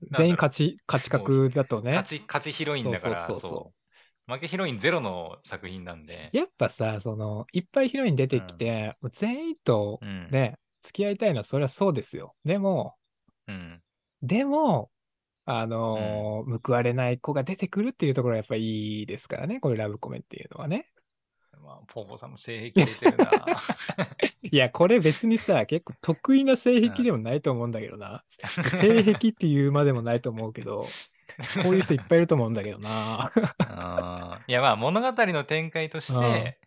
う、全員勝ち、勝ち格だとね。う勝ち、勝ちヒロインだから、そうそうそう負けヒロインゼロの作品なんで。やっぱさ、その、いっぱいヒロイン出てきて、もう全員とうん。ね、付き合いたいのはそれはそうですよ。でも、うん。でも、あのー報われない子が出てくるっていうところがやっぱいいですからね、こういうラブコメっていうのはね。*laughs* まあ、ポポさんも性癖出てるな。*laughs* いや、これ別にさ、結構得意な性癖でもないと思うんだけどな。性癖っていうまでもないと思うけど、*laughs* こういう人いっぱいいると思うんだけどな。いやまあ物語の展開として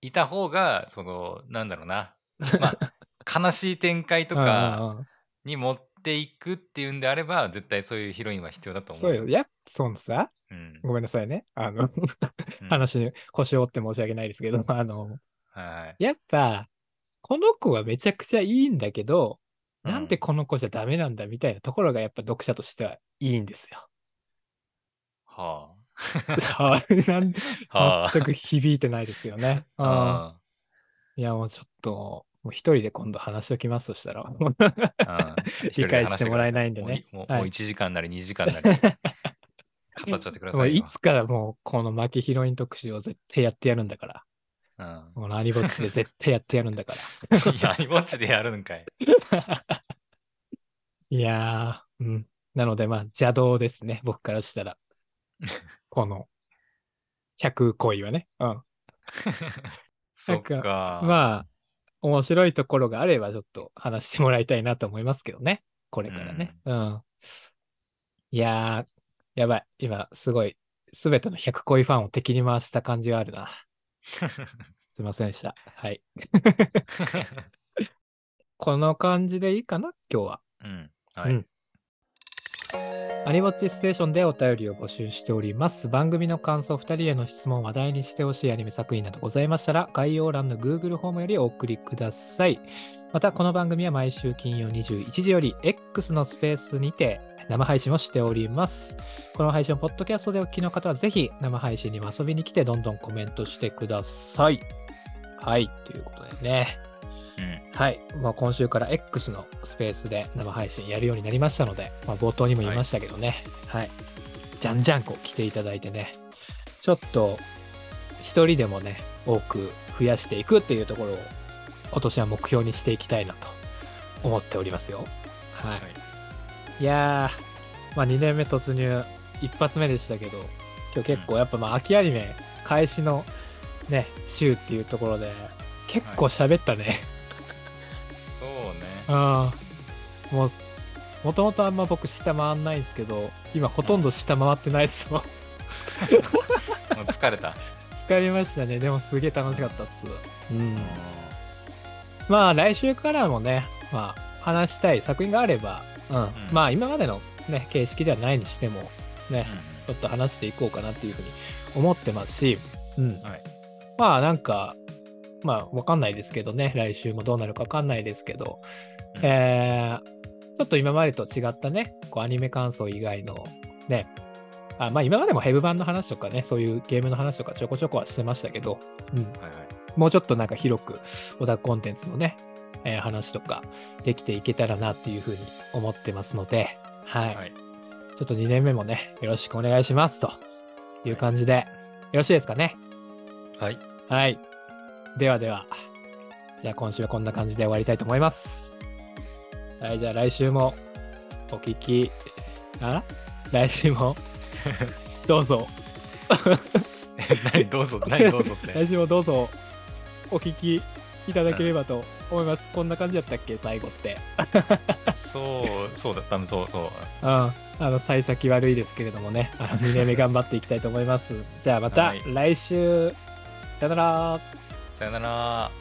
いた方がそのなんだろうな、まあ、悲しい展開とうんかうんうんに持っていくっていうんであれば絶対そういうヒロインは必要だと思う。そうよ。やっぱ、そのさ、うんごめんなさいね。あの、うん話に腰を折って申し訳ないですけど、あの、はいやっぱ、この子はめちゃくちゃいいんだけど、うんなんでこの子じゃダメなんだみたいなところがやっぱ読者としてはいいんですよ。ははい *laughs* なんあ。はあ。全く響いてないですよね。うん *laughs* あいや、もうちょっと、もう一人で今度話しときますとしたら。*laughs* 理解してもらえないんでねはいもうもうもう1時間なり2時間なり *laughs* 語っちゃってくだもうさいよ。いつからもうこの負けヒロイン特集を絶対やってやるんだから。うんこのアニボッチで絶対やってやるんだかいや、アニモッチでやるんかい。ら。*laughs* いやー、うん。なのでまあ邪道ですね、僕からしたら。この100恋はね。うん。そっか。まあ、面白いところがあればちょっと話してもらいたいなと思いますけどね。これからね。うん。いやー、やばい。今、すごい、すべての100恋ファンを敵に回した感じがあるな。*laughs* すいませんでした。はい。*laughs* この感じでいいかな？今日は。うん。はい。うんアニボッチステーションでお便りを募集しております。番組の感想、2人への質問、話題にしてほしいアニメ作品などございましたら、概要欄の Google フォームよりお送りください。また、この番組は毎週金曜21時より X のスペースにて生配信をしております。この配信をポッドキャストでお聞きの方は、ぜひ生配信にも遊びに来て、どんどんコメントしてください。はい、ということでね。うん。はい、まあ、今週から X のスペースで生配信やるようになりましたので、まあ、冒頭にも言いましたけどね、はい、じゃんじゃんこう来ていただいてね、ちょっと一人でもね、多く増やしていくっていうところを今年は目標にしていきたいなと思っておりますよ。はい。はいいやー、まあ、2年目突入一発目でしたけど、今日結構やっぱまあ秋アニメ開始のね、週っていうところで結構喋ったね。そうね。あもう、もともとあんま僕下回んないんですけど、今ほとんど下回ってないっすもん。もう疲れた。疲れましたね。でもすげえ楽しかったっす。うん。まあ来週からもね、まあ話したい作品があれば、うん。まあ今までのね、形式ではないにしても、ね、ちょっと話していこうかなっていうふうに思ってますし、うん。はいまあなんか、まあわかんないですけどね、来週もどうなるかわかんないですけど、うんえー、ちょっと今までと違ったね、こうアニメ感想以外のね、あまあ今までもヘブ版の話とかね、そういうゲームの話とかちょこちょこはしてましたけど、うん、はいはい。もうちょっとなんか広くオタクコンテンツのね、えー話とかできていけたらなっていうふうに思ってますので、はい。はい。ちょっと2年目もね、よろしくお願いしますという感じで、よろしいですかね？はい。はい。ではでは、じゃあ今週はこんな感じで終わりたいと思います。はい、じゃあ来週もお聞き、あ？来週も？*laughs* どうぞ、何 *laughs* どうぞ、何どうぞって。*laughs* 来週もどうぞお聞きいただければと思います。こんな感じだったっけ？最後って。そう、そうだ、多分そうそう。うん。あの、幸先悪いですけれどもね、あの2年目頑張っていきたいと思います。じゃあまたはい来週、さよなら。さよなら。